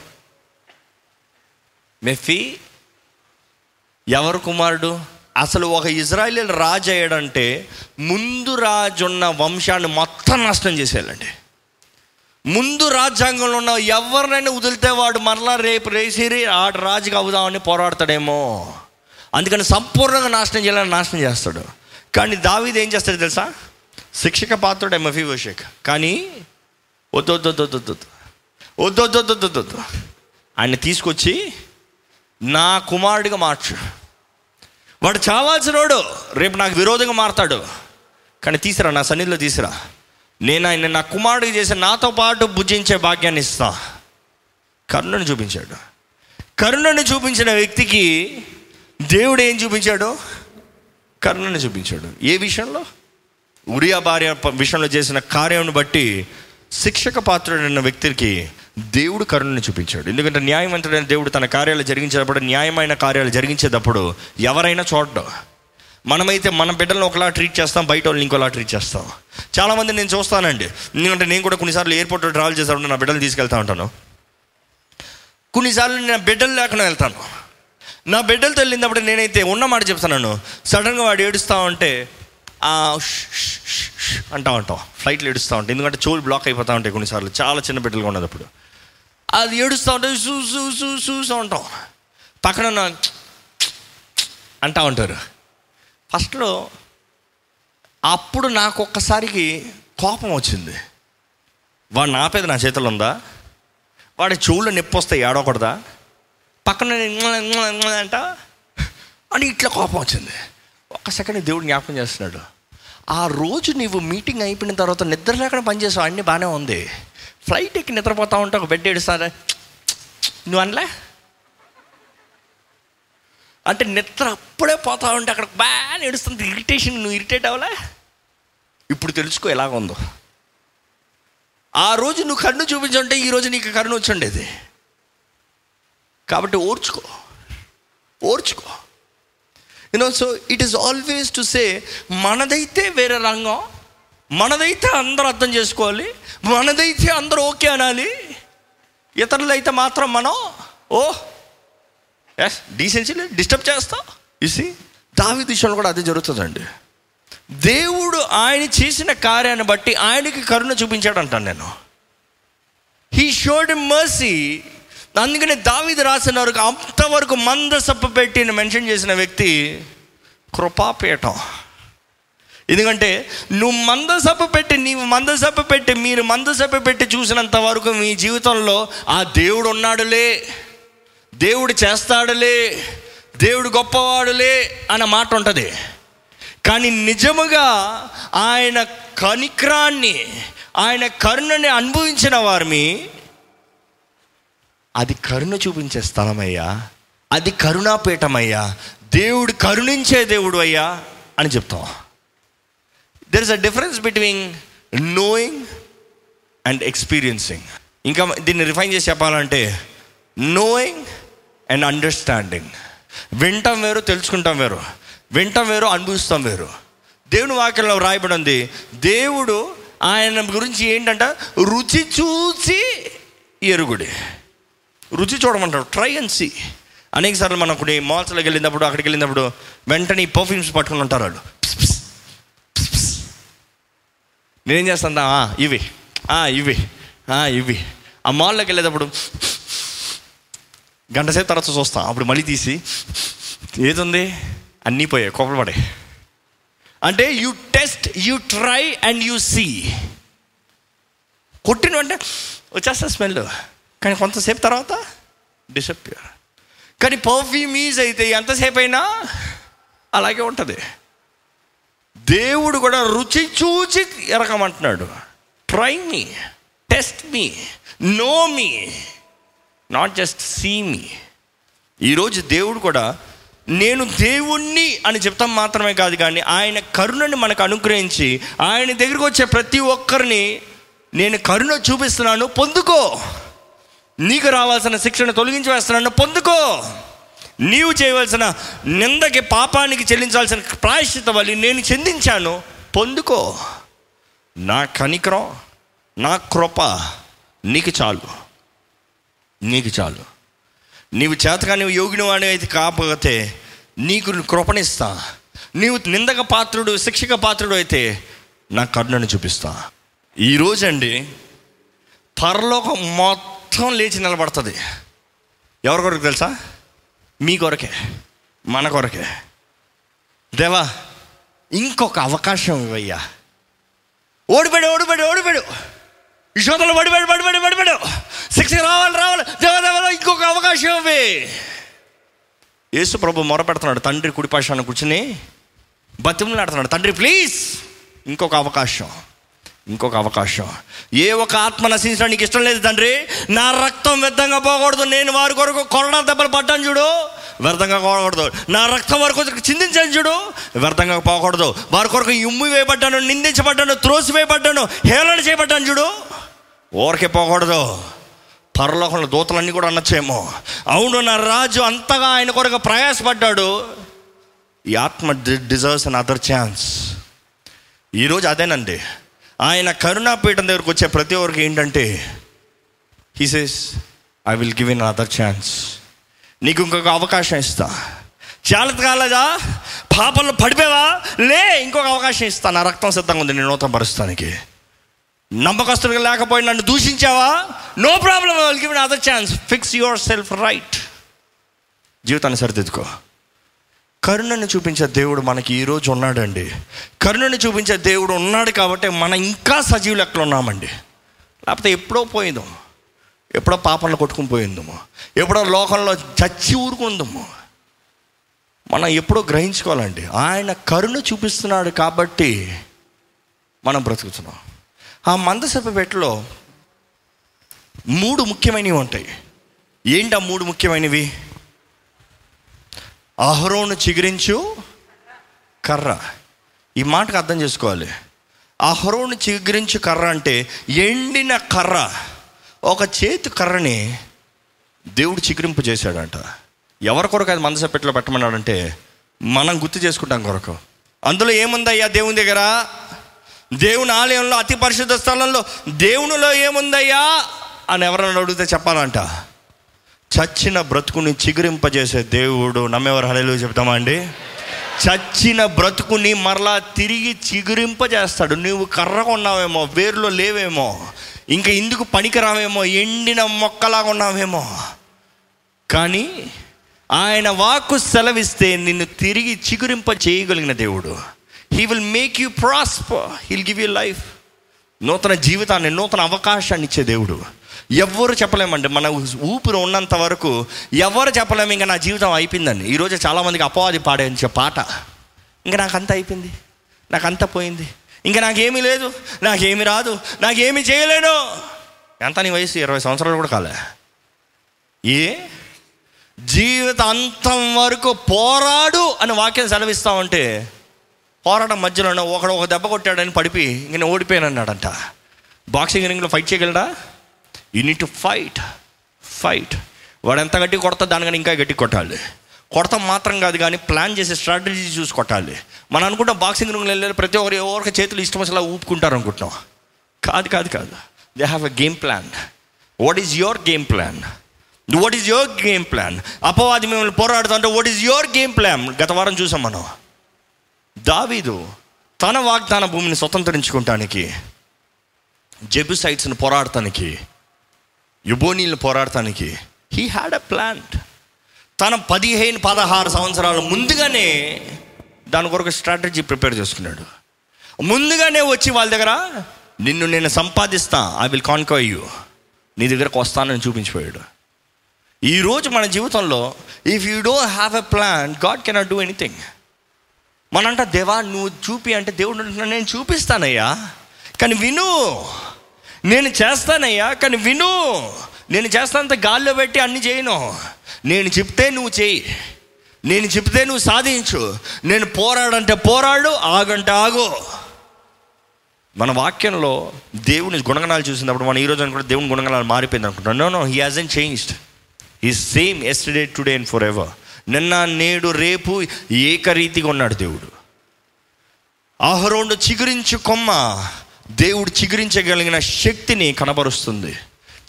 [SPEAKER 1] మెఫీ? ఎవరు కుమారుడు? అసలు ఒక ఇజ్రాయలీల్ రాజు అయ్యాడంటే ముందు రాజు ఉన్న వంశాన్ని మొత్తం నష్టం చేసేయాలండి. ముందు రాజ్యాంగంలో ఉన్న ఎవరినైనా వదిలితే వాడు మరలా రేపు రేసి ఆడు రాజుకి అవుదామని పోరాడతాడేమో. అందుకని సంపూర్ణంగా నాశనం చేయాలని నాశనం చేస్తాడు. కానీ దావీది ఏం చేస్తాడు తెలుసా? శిక్షక పాత్రుడే మఫీవోషేక్ కానీ వద్దొద్దొద్దొద్దొద్దు వద్దొద్దొద్దొద్దు ఆయన తీసుకొచ్చి నా కుమారుడిగా మార్చు. వాడు చావాల్సినోడు. రేపు నాకు విరోధంగా మారతాడు. కానీ తీసిరా నా సన్నిధిలో తీసిరా. నేను ఆయన నా కుమారుడికి చేసి నాతో పాటు భుజించే భాగ్యాన్ని ఇస్తా. కరుణను చూపించాడు. కరుణను చూపించిన వ్యక్తికి దేవుడు ఏం చూపించాడు? కరుణను చూపించాడు. ఏ విషయంలో? ఉరియా భార్య విషయంలో చేసిన కార్యం బట్టి శిక్షక పాత్రుడైన వ్యక్తికి దేవుడు కరుణను చూపించాడు. ఎందుకంటే న్యాయవంతుడైన దేవుడు తన కార్యాలు జరిగించేటప్పుడు న్యాయమైన కార్యాలు జరిగించేటప్పుడు ఎవరైనా చూడడం. మనమైతే మన బిడ్డలను ఒకలా ట్రీట్ చేస్తాం బయట వాళ్ళని ఇంకోలా ట్రీట్ చేస్తాం. చాలామంది నేను చూస్తానండి. ఎందుకంటే నేను కూడా కొన్నిసార్లు ఎయిర్పోర్ట్లో ట్రావెల్ చేసేటప్పుడు నా బిడ్డలు తీసుకెళ్తా ఉంటాను. కొన్నిసార్లు నేను బిడ్డలు లేకుండా వెళ్తాను. నా బిడ్డలతో వెళ్ళినప్పుడు నేనైతే ఉన్న చెప్తాను సడన్గా వాడు ఏడుస్తూ ఉంటే ఆ, అంటా ఉంటాం. ఫ్లైట్లు ఏడుస్తూ ఉంటాయి ఎందుకంటే చెవులు బ్లాక్ అయిపోతూ ఉంటాయి కొన్నిసార్లు. చాలా చిన్న బిడ్డలుగా ఉన్నప్పుడు. అది ఏడుస్తూ ఉంటుంది సూ సూ సూ సూసూ ఉంటాం పక్కన అంటా ఉంటారు. ఫస్ట్లో అప్పుడు నాకు ఒక్కసారికి కోపం వచ్చింది. వాడు నాపేది నా చేతిలో ఉందా? వాడి చెవుల్లో నొప్పి వస్తే ఏడవకూడదా? పక్కన అంట? అని ఇట్లా కోపం వచ్చింది. ఒక్క సెకండ్ దేవుడు జ్ఞాపకం చేస్తున్నాడు. ఆ రోజు నీవు మీటింగ్ అయిపోయిన తర్వాత నిద్ర లేకుండా పనిచేసావు అన్నీ బాగానే ఉంది. ఫ్లైట్ ఎక్కి నిద్రపోతూ ఉంటే ఒక బెడ్ ఏడుస్తారా? నువ్వు అనలే? అంటే నిద్ర అప్పుడే పోతా ఉంటే అక్కడ బాగా ఏడుస్తుంది. ఇరిటేషన్ నువ్వు ఇరిటేట్ అవ్వలే? ఇప్పుడు తెలుసుకో ఎలాగ ఉందో. ఆ రోజు నువ్వు కన్ను చూపించుంటే ఈరోజు నీకు కన్ను వచ్చి ఉండేది కాబట్టి ఓర్చుకో. ఓర్చుకో. You know so it is always to say మనదైతే వేరే రంగం మనదైతే అందరూ అర్థం చేసుకోవాలి మనదైతే అందరూ ఓకే అనాలి. ఇతరులైతే మాత్రం మనం ఓ ఎస్ డీసెన్సీ డిస్టర్బ్ చేస్తాం. ఇసి దావి దిశలో కూడా అదే జరుగుతుందండి. దేవుడు ఆయన చేసిన కార్యాన్ని బట్టి ఆయనకి కరుణ చూపించాడు అంటాను నేను హీ షోడ్ మర్సీ అందుకనే దావిది రాసిన వరకు అంతవరకు మందసప్పు పెట్టి మెన్షన్ చేసిన వ్యక్తి కృపాపీఠం. ఎందుకంటే నువ్వు మందసభ పెట్టి నీవు మందసభ పెట్టి మీరు మందసభ పెట్టి చూసినంత వరకు మీ జీవితంలో ఆ దేవుడు ఉన్నాడులే. దేవుడు చేస్తాడులే. దేవుడు గొప్పవాడులే అన్న మాట ఉంటుంది. కానీ నిజముగా ఆయన కనిక్రాన్ని ఆయన కరుణని అనుభవించిన వారిని అది కరుణ చూపించే స్థలమయ్యా. అది కరుణాపీఠమయ్యా. దేవుడు కరుణించే దేవుడు అయ్యా అని చెప్తాం. There is a difference between knowing and experiencing ఇంకా దీన్ని రిఫైన్ చేసి చెప్పాలంటే నోయింగ్ అండ్ అండర్స్టాండింగ్ వింటాం వేరు తెలుసుకుంటాం వేరు. వింటాం వేరు అనుభవిస్తాం వేరు. దేవుని వాక్యంలో రాయబడి ఉంది దేవుడు ఆయన గురించి ఏంటంట? రుచి చూసి ఎరుగుడి. రుచి చూడమంటారు ట్రై అండ్ సీ అనేక సార్లు మనం కొన్ని మాల్స్లోకి వెళ్ళినప్పుడు అక్కడికి వెళ్ళినప్పుడు వెంటనే ఈ పర్ఫ్యూమ్స్ పట్టుకుని ఉంటారు వాళ్ళు. నేనేం చేస్తాను ఇవి. ఆ, ఇవి. ఆ, ఇవి. ఆ మాల్లోకి వెళ్ళేటప్పుడు గంట సేపు తర్వాత చూస్తాం. అప్పుడు మళ్ళీ తీసి ఏదుంది? అన్నీ పోయాయి కోపలు పడే అంటే you test you try and you see కొట్టిన అంటే వచ్చేస్తా స్మెల్ కానీ కొంతసేపు తర్వాత డిసప్పియర్ కానీ పర్ఫ్యూమ్ ఈజ్ అయితే ఎంతసేపు అయినా అలాగే ఉంటుంది. దేవుడు కూడా రుచి చూచి ఎరగమంటున్నాడు. Try me test me know me not just see me ఈరోజు దేవుడు కూడా నేను దేవుణ్ణి అని చెప్తాం మాత్రమే కాదు కానీ ఆయన కరుణని మనకు అనుగ్రహించి ఆయన దగ్గరికి వచ్చే ప్రతి ఒక్కరిని నేను కరుణ చూపిస్తున్నాను పొందుకో. నీకు రావాల్సిన శిక్షణ తొలగించి వేస్తున్నాను పొందుకో. నీవు చేయవలసిన నిందకి పాపానికి చెల్లించాల్సిన ప్రాయశ్చిత వల్లి నేను చెందించాను పొందుకో. నా కనికరం నా కృప నీకు చాలు. నీకు చాలు. నీవు చేతగా యోగిని వాడి అయితే కాకపోతే నీకు కృపణిస్తా నీవు నిందక పాత్రుడు శిక్షక పాత్రుడు అయితే నా కరుణను చూపిస్తా. ఈరోజండి పరలోకం మొత్తం లేచి నిలబడుతుంది. ఎవరి కొరకు తెలుసా? మీ కొరకే మన కొరకే. దేవా ఇంకొక అవకాశం ఇవయ్యా ఓడిపడు ఓడిపడు ఓడిపడు యశోదలు పడిపడు పడిపడు పడిపడు శిక్ష రావాలి రావాలి. దేవదేవలో ఇంకొక అవకాశం ఇవి యేసు ప్రభు మొరపెడుతున్నాడు తండ్రి కుడిపాశాన్ని కూర్చుని బతిమలాడుతున్నాడు. తండ్రి ప్లీజ్ ఇంకొక అవకాశం. ఇంకొక అవకాశం. ఏ ఒక ఆత్మ నశించడానికి ఇష్టం లేదు తండ్రి నా రక్తం వ్యర్థంగా పోకూడదు. నేను వారి కొరకు కొరడా దెబ్బలు పడ్డాను చూడు వ్యర్థంగా పోకూడదు. నా రక్తం వారి కొరకు చిందించాను చూడు వ్యర్థంగా పోకూడదు. వారి కొరకు ఇమ్ము వేయబడ్డాను నిందించబడ్డాను త్రోసి వేయబడ్డాను హేళన చేయబడ్డాను చూడు. ఊరికే పోకూడదు. పరలోకంలో దూతలన్నీ కూడా అనొచ్చేమో. అవును నా రాజు అంతగా ఆయన కొరకు ప్రయాసపడ్డాడు. ఈ ఆత్మ డిజర్వ్స్ అన్ అదర్ ఛాన్స్. ఈరోజు అదేనండి. ఆయన కరుణాపీఠం దగ్గరకు వచ్చే ప్రతి ఒక్కరికి ఏంటంటే he says I will give another chance నీకు ఇంకొక అవకాశం ఇస్తా. చాలా కాలేదా పాపంలో పడిపోయావా? లే ఇంకొక అవకాశం ఇస్తా. నా రక్తం సిద్ధంగా ఉంది నేను నూతన పరుస్తానికి. నమ్మకస్తులుగా లేకపోయి నన్ను దూషించావా? No problem will give other chance fix yourself right జీవితాన్ని సరిదిద్దుకో. కరుణను చూపించే దేవుడు మనకి ఈరోజు ఉన్నాడండి. కరుణను చూపించే దేవుడు ఉన్నాడు కాబట్టి మనం ఇంకా సజీవ లెక్కలు ఉన్నామండి? లేకపోతే ఎప్పుడో పోయిందాము. ఎప్పుడో పాపంలో కొట్టుకుని పోయిందము. ఎప్పుడో లోకంలో చచ్చి ఊరుకుందాము. మనం ఎప్పుడో గ్రహించుకోవాలండి. ఆయన కరుణ చూపిస్తున్నాడు కాబట్టి మనం బ్రతుకుతున్నాం. ఆ మందసభ పెట్టలో మూడు ముఖ్యమైనవి ఉంటాయి. ఏంటి ఆ మూడు ముఖ్యమైనవి? అహరోను చిగురించు కర్ర. ఈ మాటకు అర్థం చేసుకోవాలి. అహరోను చిగురించు కర్ర అంటే ఎండిన కర్ర. ఒక చేతి కర్రని దేవుడు చిగురింపు చేశాడంట. ఎవరి కొరకు అది మందసపెట్టలో పెట్టమన్నాడంటే మనం గుర్తు చేసుకుంటాం కొరకు. అందులో ఏముందయ్యా దేవుని దగ్గర? దేవుని ఆలయంలో అతి పరిశుద్ధ స్థలంలో దేవునిలో ఏముందయ్యా? అని ఎవరైనా అడిగితే చెప్పాలంట. చచ్చిన బ్రతుకుని చిగురింపజేసే దేవుడు నమ్మేవారు? హలేలు చెప్తామా అండి చచ్చిన బ్రతుకుని మరలా తిరిగి చిగురింపజేస్తాడు. నువ్వు కర్రగా ఉన్నావేమో వేరులో లేవేమో ఇంకా ఇందుకు పనికిరావేమో ఎండిన మొక్కలాగా ఉన్నావేమో. కానీ ఆయన వాక్కు సెలవిస్తే నిన్ను తిరిగి చిగురింప చేయగలిగిన దేవుడు. He will make you prosper heal give you life నూతన జీవితాన్ని నూతన అవకాశాన్ని ఇచ్చే దేవుడు. ఎవ్వరు చెప్పలేమండి. మన ఊపిరి ఉన్నంత వరకు ఎవరు చెప్పలేము. ఇంకా నా జీవితం అయిపోయిందని ఈరోజు చాలామందికి అపవాది పాడే పాట. ఇంకా నాకు అంత అయిపోయింది. నాకు అంత పోయింది. ఇంకా నాకేమీ లేదు. నాకేమీ రాదు. నాకేమీ చేయలేను. ఎంత నీ వయసు? ఇరవై సంవత్సరాలు కూడా కాలే. ఏ? జీవిత అంతం వరకు పోరాడు అని వాక్యం సెలవిస్తామంటే పోరాటం మధ్యలో ఒకడు ఒక దెబ్బ కొట్టాడని పడిపి ఇంక నేను ఓడిపోయాను అన్నాడంట బాక్సింగ్ రింగ్లో fight చేయగలడా? You need to fight fight వాడు ఎంత గట్టి కొడతా దానికని ఇంకా గట్టి కొట్టాలి. కొడతాం మాత్రం కాదు కానీ ప్లాన్ చేసే స్ట్రాటజీ చూసి కొట్టాలి. మనం అనుకుంటాం బాక్సింగ్ రూమ్లో వెళ్ళి ప్రతి ఒక్కరు ఎవరికి చేతులు ఇష్టం అసలు ఊపుకుంటారు అనుకుంటున్నాం. కాదు కాదు కాదు. They have a game plan what is your game plan what is your game plan అపవాది మిమ్మల్ని పోరాడుతుంటే what is your game plan గత వారం చూసాం మనం. దావీదు తన వాగ్దాన భూమిని స్వతంత్రించుకుంటానికి జెబుసైట్స్ని పోరాడటానికి యుబోనీళ్ళు పోరాడటానికి. హీ హ్యాడ్ అ ప్లాంట్ తన పదిహేను పదహారు సంవత్సరాల ముందుగానే దాని కొరకు స్ట్రాటజీ ప్రిపేర్ చేసుకున్నాడు. ముందుగానే వచ్చి వాళ్ళ దగ్గర నిన్ను నేను సంపాదిస్తా ఐ విల్ కాన్కో యూ నీ దగ్గరకు వస్తానని చూపించిపోయాడు. ఈరోజు మన జీవితంలో if you don't have a plan God cannot do anything మనంట దేవా నువ్వు చూపి అంటే దేవుడు నేను చూపిస్తానయ్యా. కానీ విను నేను చేస్తానయ్యా కానీ విను. నేను చేస్తానంత గాల్లో పెట్టి అన్ని చేయను. నేను చెప్తే నువ్వు చేయి. నేను చెప్తే నువ్వు సాధించు. నేను పోరాడంటే పోరాడు ఆగంటే ఆగు. మన వాక్యంలో దేవుని గుణగణాలు చూసినప్పుడు మనం ఈరోజు అనుకుంటే దేవుని గుణగణాలు మారిపోయింది అనుకుంటాం no no he hasn't changed ఈ same yesterday today and forever నిన్న నేడు రేపు ఏకరీతిగా ఉన్నాడు దేవుడు. ఆహరోండు చిగురించు కొమ్మ. దేవుడు చిగురించగలిగిన శక్తిని కనబరుస్తుంది.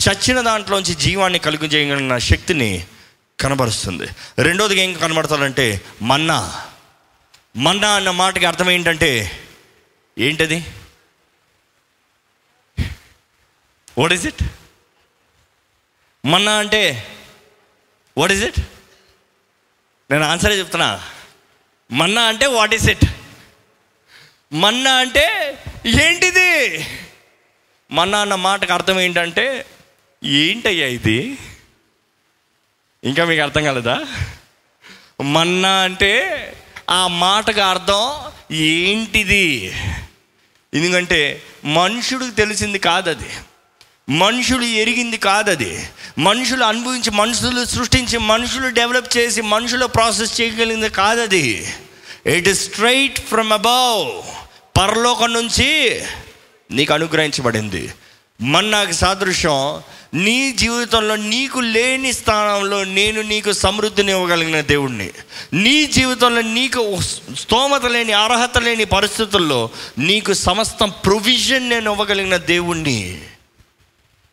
[SPEAKER 1] చచ్చిన దాంట్లోంచి జీవాన్ని కలుగు శక్తిని కనబరుస్తుంది. రెండోదిగా ఏం కనబడతాడంటే మన్నా. మన్నా అన్న మాటకి అర్థం ఏంటంటే ఏంటది? వాట్ ఇస్ ఇట్ మన్నా అంటే వాట్ ఇస్ ఇట్ నేను ఆన్సరే చెప్తున్నా. మన్నా అంటే వాట్ ఈస్ ఇట్ మన్నా అంటే ఏంటిది? మన్నా అన్న మాటకు అర్థం ఏంటంటే ఏంటయ్యా ఇది? ఇంకా మీకు అర్థం కాలేదా? మన్నా అంటే ఆ మాటకు అర్థం ఏంటిది? ఎందుకంటే మనుషుడికి తెలిసింది కాదది. మనుషులు ఎరిగింది కాదది. మనుషులు అనుభవించి మనుషులు సృష్టించి మనుషులు డెవలప్ చేసి మనుషులు ప్రాసెస్ చేయగలిగింది కాదది. It is straight from above పరలోకం నుంచి నీకు అనుగ్రహించబడింది. మన్నాకి సాదృశ్యం నీ జీవితంలో నీకు లేని స్థానంలో నేను నీకు సమృద్ధిని ఇవ్వగలిగిన దేవుణ్ణి. నీ జీవితంలో నీకు స్తోమత లేని అర్హత లేని పరిస్థితుల్లో నీకు సమస్తం ప్రొవిజన్ నేను ఇవ్వగలిగిన దేవుణ్ణి.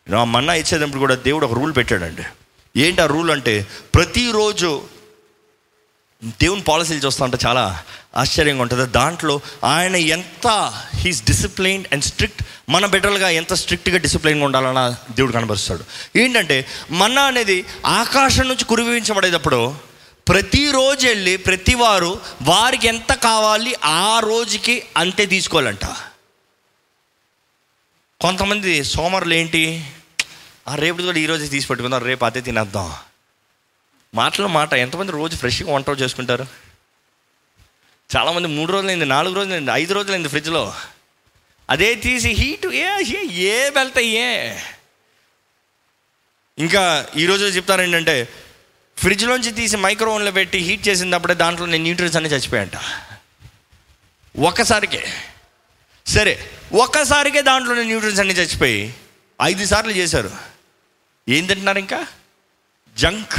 [SPEAKER 1] నా మన్నా ఇచ్చేటప్పుడు కూడా దేవుడు ఒక రూల్ పెట్టాడండి. ఏంటి ఆ రూల్ అంటే ప్రతిరోజు దేవుని పాలసీలు చూస్తా అంటే చాలా ఆశ్చర్యంగా ఉంటుంది. దాంట్లో ఆయన ఎంత హీస్ డిసిప్లైన్డ్ అండ్ స్ట్రిక్ట్ మన బిడ్డలుగా ఎంత స్ట్రిక్ట్గా డిసిప్లైన్గా ఉండాలన్న దేవుడు కనబరుస్తాడు. ఏంటంటే మన్నా అనేది ఆకాశం నుంచి కురివించబడేటప్పుడు ప్రతిరోజు వెళ్ళి ప్రతి వారు వారికి ఎంత కావాలి ఆ రోజుకి అంతే తీసుకోవాలంట. కొంతమంది సోమరులు ఏంటి? ఆ రేపు కూడా ఈరోజు తీసి పెట్టుకుందాం రేపు అదే తినేద్దాం. మాటలు మాట ఎంతమంది రోజు ఫ్రెష్గా వంట చేసుకుంటారు? చాలామంది మూడు రోజులైంది నాలుగు రోజులైంది ఐదు రోజులైంది ఫ్రిడ్జ్లో. అదే తీసి హీట్ ఏ ఏ ఏ వెళ్తాయి? ఏ ఇంకా ఈరోజు చెప్తారు ఏంటంటే ఫ్రిడ్జ్లోంచి తీసి మైక్రోవెన్లో పెట్టి హీట్ చేసినప్పుడే దాంట్లో నేను న్యూట్రియన్స్ అన్నీ చచ్చిపోయాంట ఒక్కసారికే. సరే ఒక్కసారికే దాంట్లో న్యూట్రియన్స్ అన్నీ చచ్చిపోయి ఐదు సార్లు చేశారు. ఏం తింటున్నారు ఇంకా? జంక్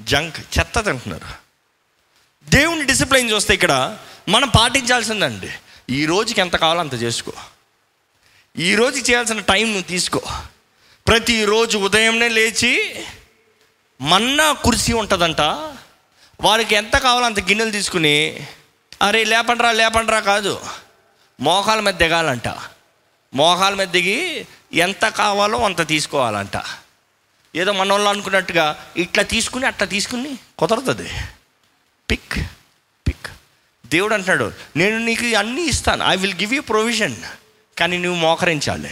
[SPEAKER 1] జంక్ చెత్త తింటున్నారు. దేవుని డిసిప్లైన్ చూస్తే ఇక్కడ మనం పాటించాల్సిందండి ఈ రోజుకి ఎంత కావాలో అంత చేసుకో. ఈ రోజు చేయాల్సిన టైం నువ్వు తీసుకో. ప్రతిరోజు ఉదయంనే లేచి మన్నా కురిసి ఉంటుందంట వారికి ఎంత కావాలో అంత గిన్నెలు తీసుకుని అరే లేపండ్రా లేపండ్రా కాదు మోకాల మీద దిగాలంట. మోకాల మీద దిగి ఎంత కావాలో అంత తీసుకోవాలంట. ఏదో మన వాళ్ళు అనుకున్నట్టుగా ఇట్లా తీసుకుని అట్లా తీసుకుని కుదరతుంది పిక్ పిక్ దేవుడు అంటున్నాడు నేను నీకు అన్నీ ఇస్తాను. I will give you provision కానీ నువ్వు మోకరించాలి.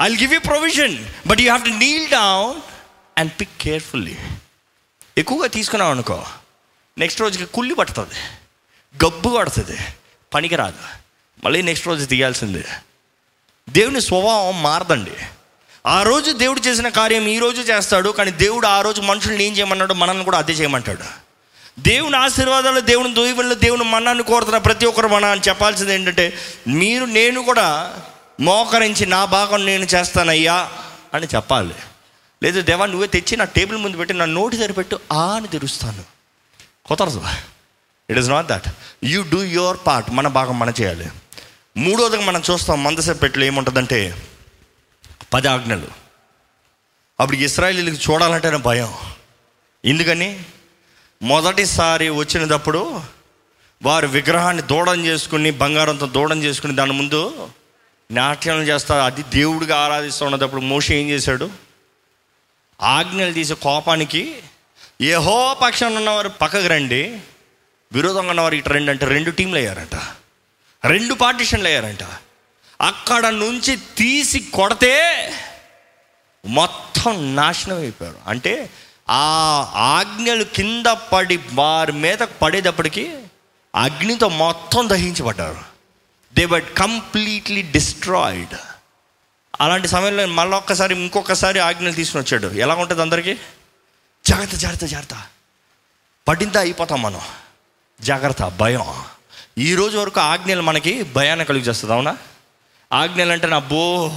[SPEAKER 1] I will give you provision but you have to kneel down and pick carefully ఎక్కువగా తీసుకున్నావు అనుకో నెక్స్ట్ రోజుకి కుళ్ళి పడుతుంది గబ్బు పడుతుంది పనికిరాదు. మళ్ళీ నెక్స్ట్ రోజు తీయాల్సిందే. దేవుని స్వభావం మారదండి. ఆ రోజు దేవుడు చేసిన కార్యం ఈ రోజు చేస్తాడు కానీ దేవుడు ఆ రోజు మనుషుల్ని ఏం చేయమన్నాడు? మనల్ని కూడా అదే చేయమంటాడు. దేవుని ఆశీర్వాదాలు దేవుని దోయివల్లో దేవుని మన్నాన్ని కోరుతున్న ప్రతి ఒక్కరు మన అని చెప్పాల్సింది ఏంటంటే మీరు నేను కూడా మోకరించి నా భాగం నేను చేస్తానయ్యా అని చెప్పాలి. లేదు దేవా నువ్వే తెచ్చి నా టేబుల్ ముందు పెట్టి నా నోటి సరిపెట్టు ఆ అని తెరుస్తాను. కుదరదు. It is not that you do your part మన భాగం మనం చేయాలి. మూడోదిగా మనం చూస్తాం మందసపెట్లు ఏముంటుందంటే పది ఆజ్ఞలు. అప్పుడు ఇస్రాయలీలకు చూడాలంటేనే భయం. ఎందుకని? మొదటిసారి వచ్చినప్పుడు వారు విగ్రహాన్ని దూడం చేసుకుని బంగారంతో దూడం చేసుకుని దాని ముందు నాట్యం చేస్తారు. అది దేవుడిగా ఆరాధిస్తున్నప్పుడు మోషి ఏం చేశాడు? ఆజ్ఞలు తీసే కోపానికి ఏహో పక్షాన ఉన్నవారు పక్కకు రండి విరోధంగా ఉన్నవారు ఇటు రండి అంటే రెండు టీంలు అయ్యారంట. రెండు పార్టీషన్లు అయ్యారంట. అక్కడ నుంచి తీసి కొడితే మొత్తం నాశనం అయిపోయారు. అంటే ఆ ఆజ్ఞలు కింద పడి వారి మీద పడేటప్పటికి అగ్నితో మొత్తం దహించబడ్డారు. దే బట్ కంప్లీట్లీ డిస్ట్రాయిడ్ అలాంటి సమయంలో మళ్ళీ ఒక్కసారి ఇంకొకసారి ఆజ్ఞలు తీసుకుని వచ్చాడు. ఎలా ఉంటుంది అందరికీ? జాగ్రత్త జాగ్రత్త జాగ్రత్త. పడిందా అయిపోతాం మనం. జాగ్రత్త భయం. ఈ రోజు వరకు ఆజ్ఞలు మనకి భయాన్ని కలిగి చేస్తుంది అవునా? ఆజ్ఞలు అంటే నా బో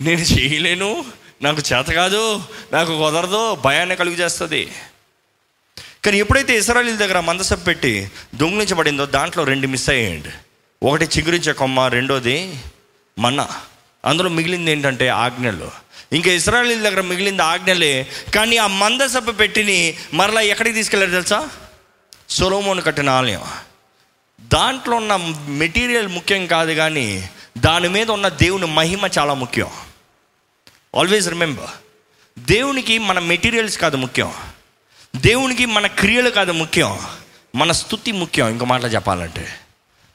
[SPEAKER 1] నేను చేయలేను. నాకు చేత కాదు నాకు కుదరదు భయాన్ని కలుగు చేస్తుంది కానీ ఎప్పుడైతే ఇస్రాయలీల దగ్గర మందసం పెట్టి దొంగిలించబడిందో దాంట్లో రెండు మిస్ అయ్యండి ఒకటి చిగురించే కొమ్మ రెండోది మన్నా. అందులో మిగిలింది ఏంటంటే ఆజ్ఞలు. ఇంకా ఇస్రాయలీల దగ్గర మిగిలింది ఆజ్ఞలే. కానీ ఆ మందసభ పెట్టిని మరలా ఎక్కడికి తీసుకెళ్ళారు తెలుసా? సొలోమోను కట్టిన ఆలయం. దాంట్లో ఉన్న మెటీరియల్ ముఖ్యం కాదు కానీ దాని మీద ఉన్న దేవుని మహిమ చాలా ముఖ్యం. ఆల్వేస్ రిమెంబర్ దేవునికి మన మెటీరియల్స్ కాదు ముఖ్యం. దేవునికి మన క్రియలు కాదు ముఖ్యం. మన స్థుతి ముఖ్యం ఇంకో మాట చెప్పాలంటే.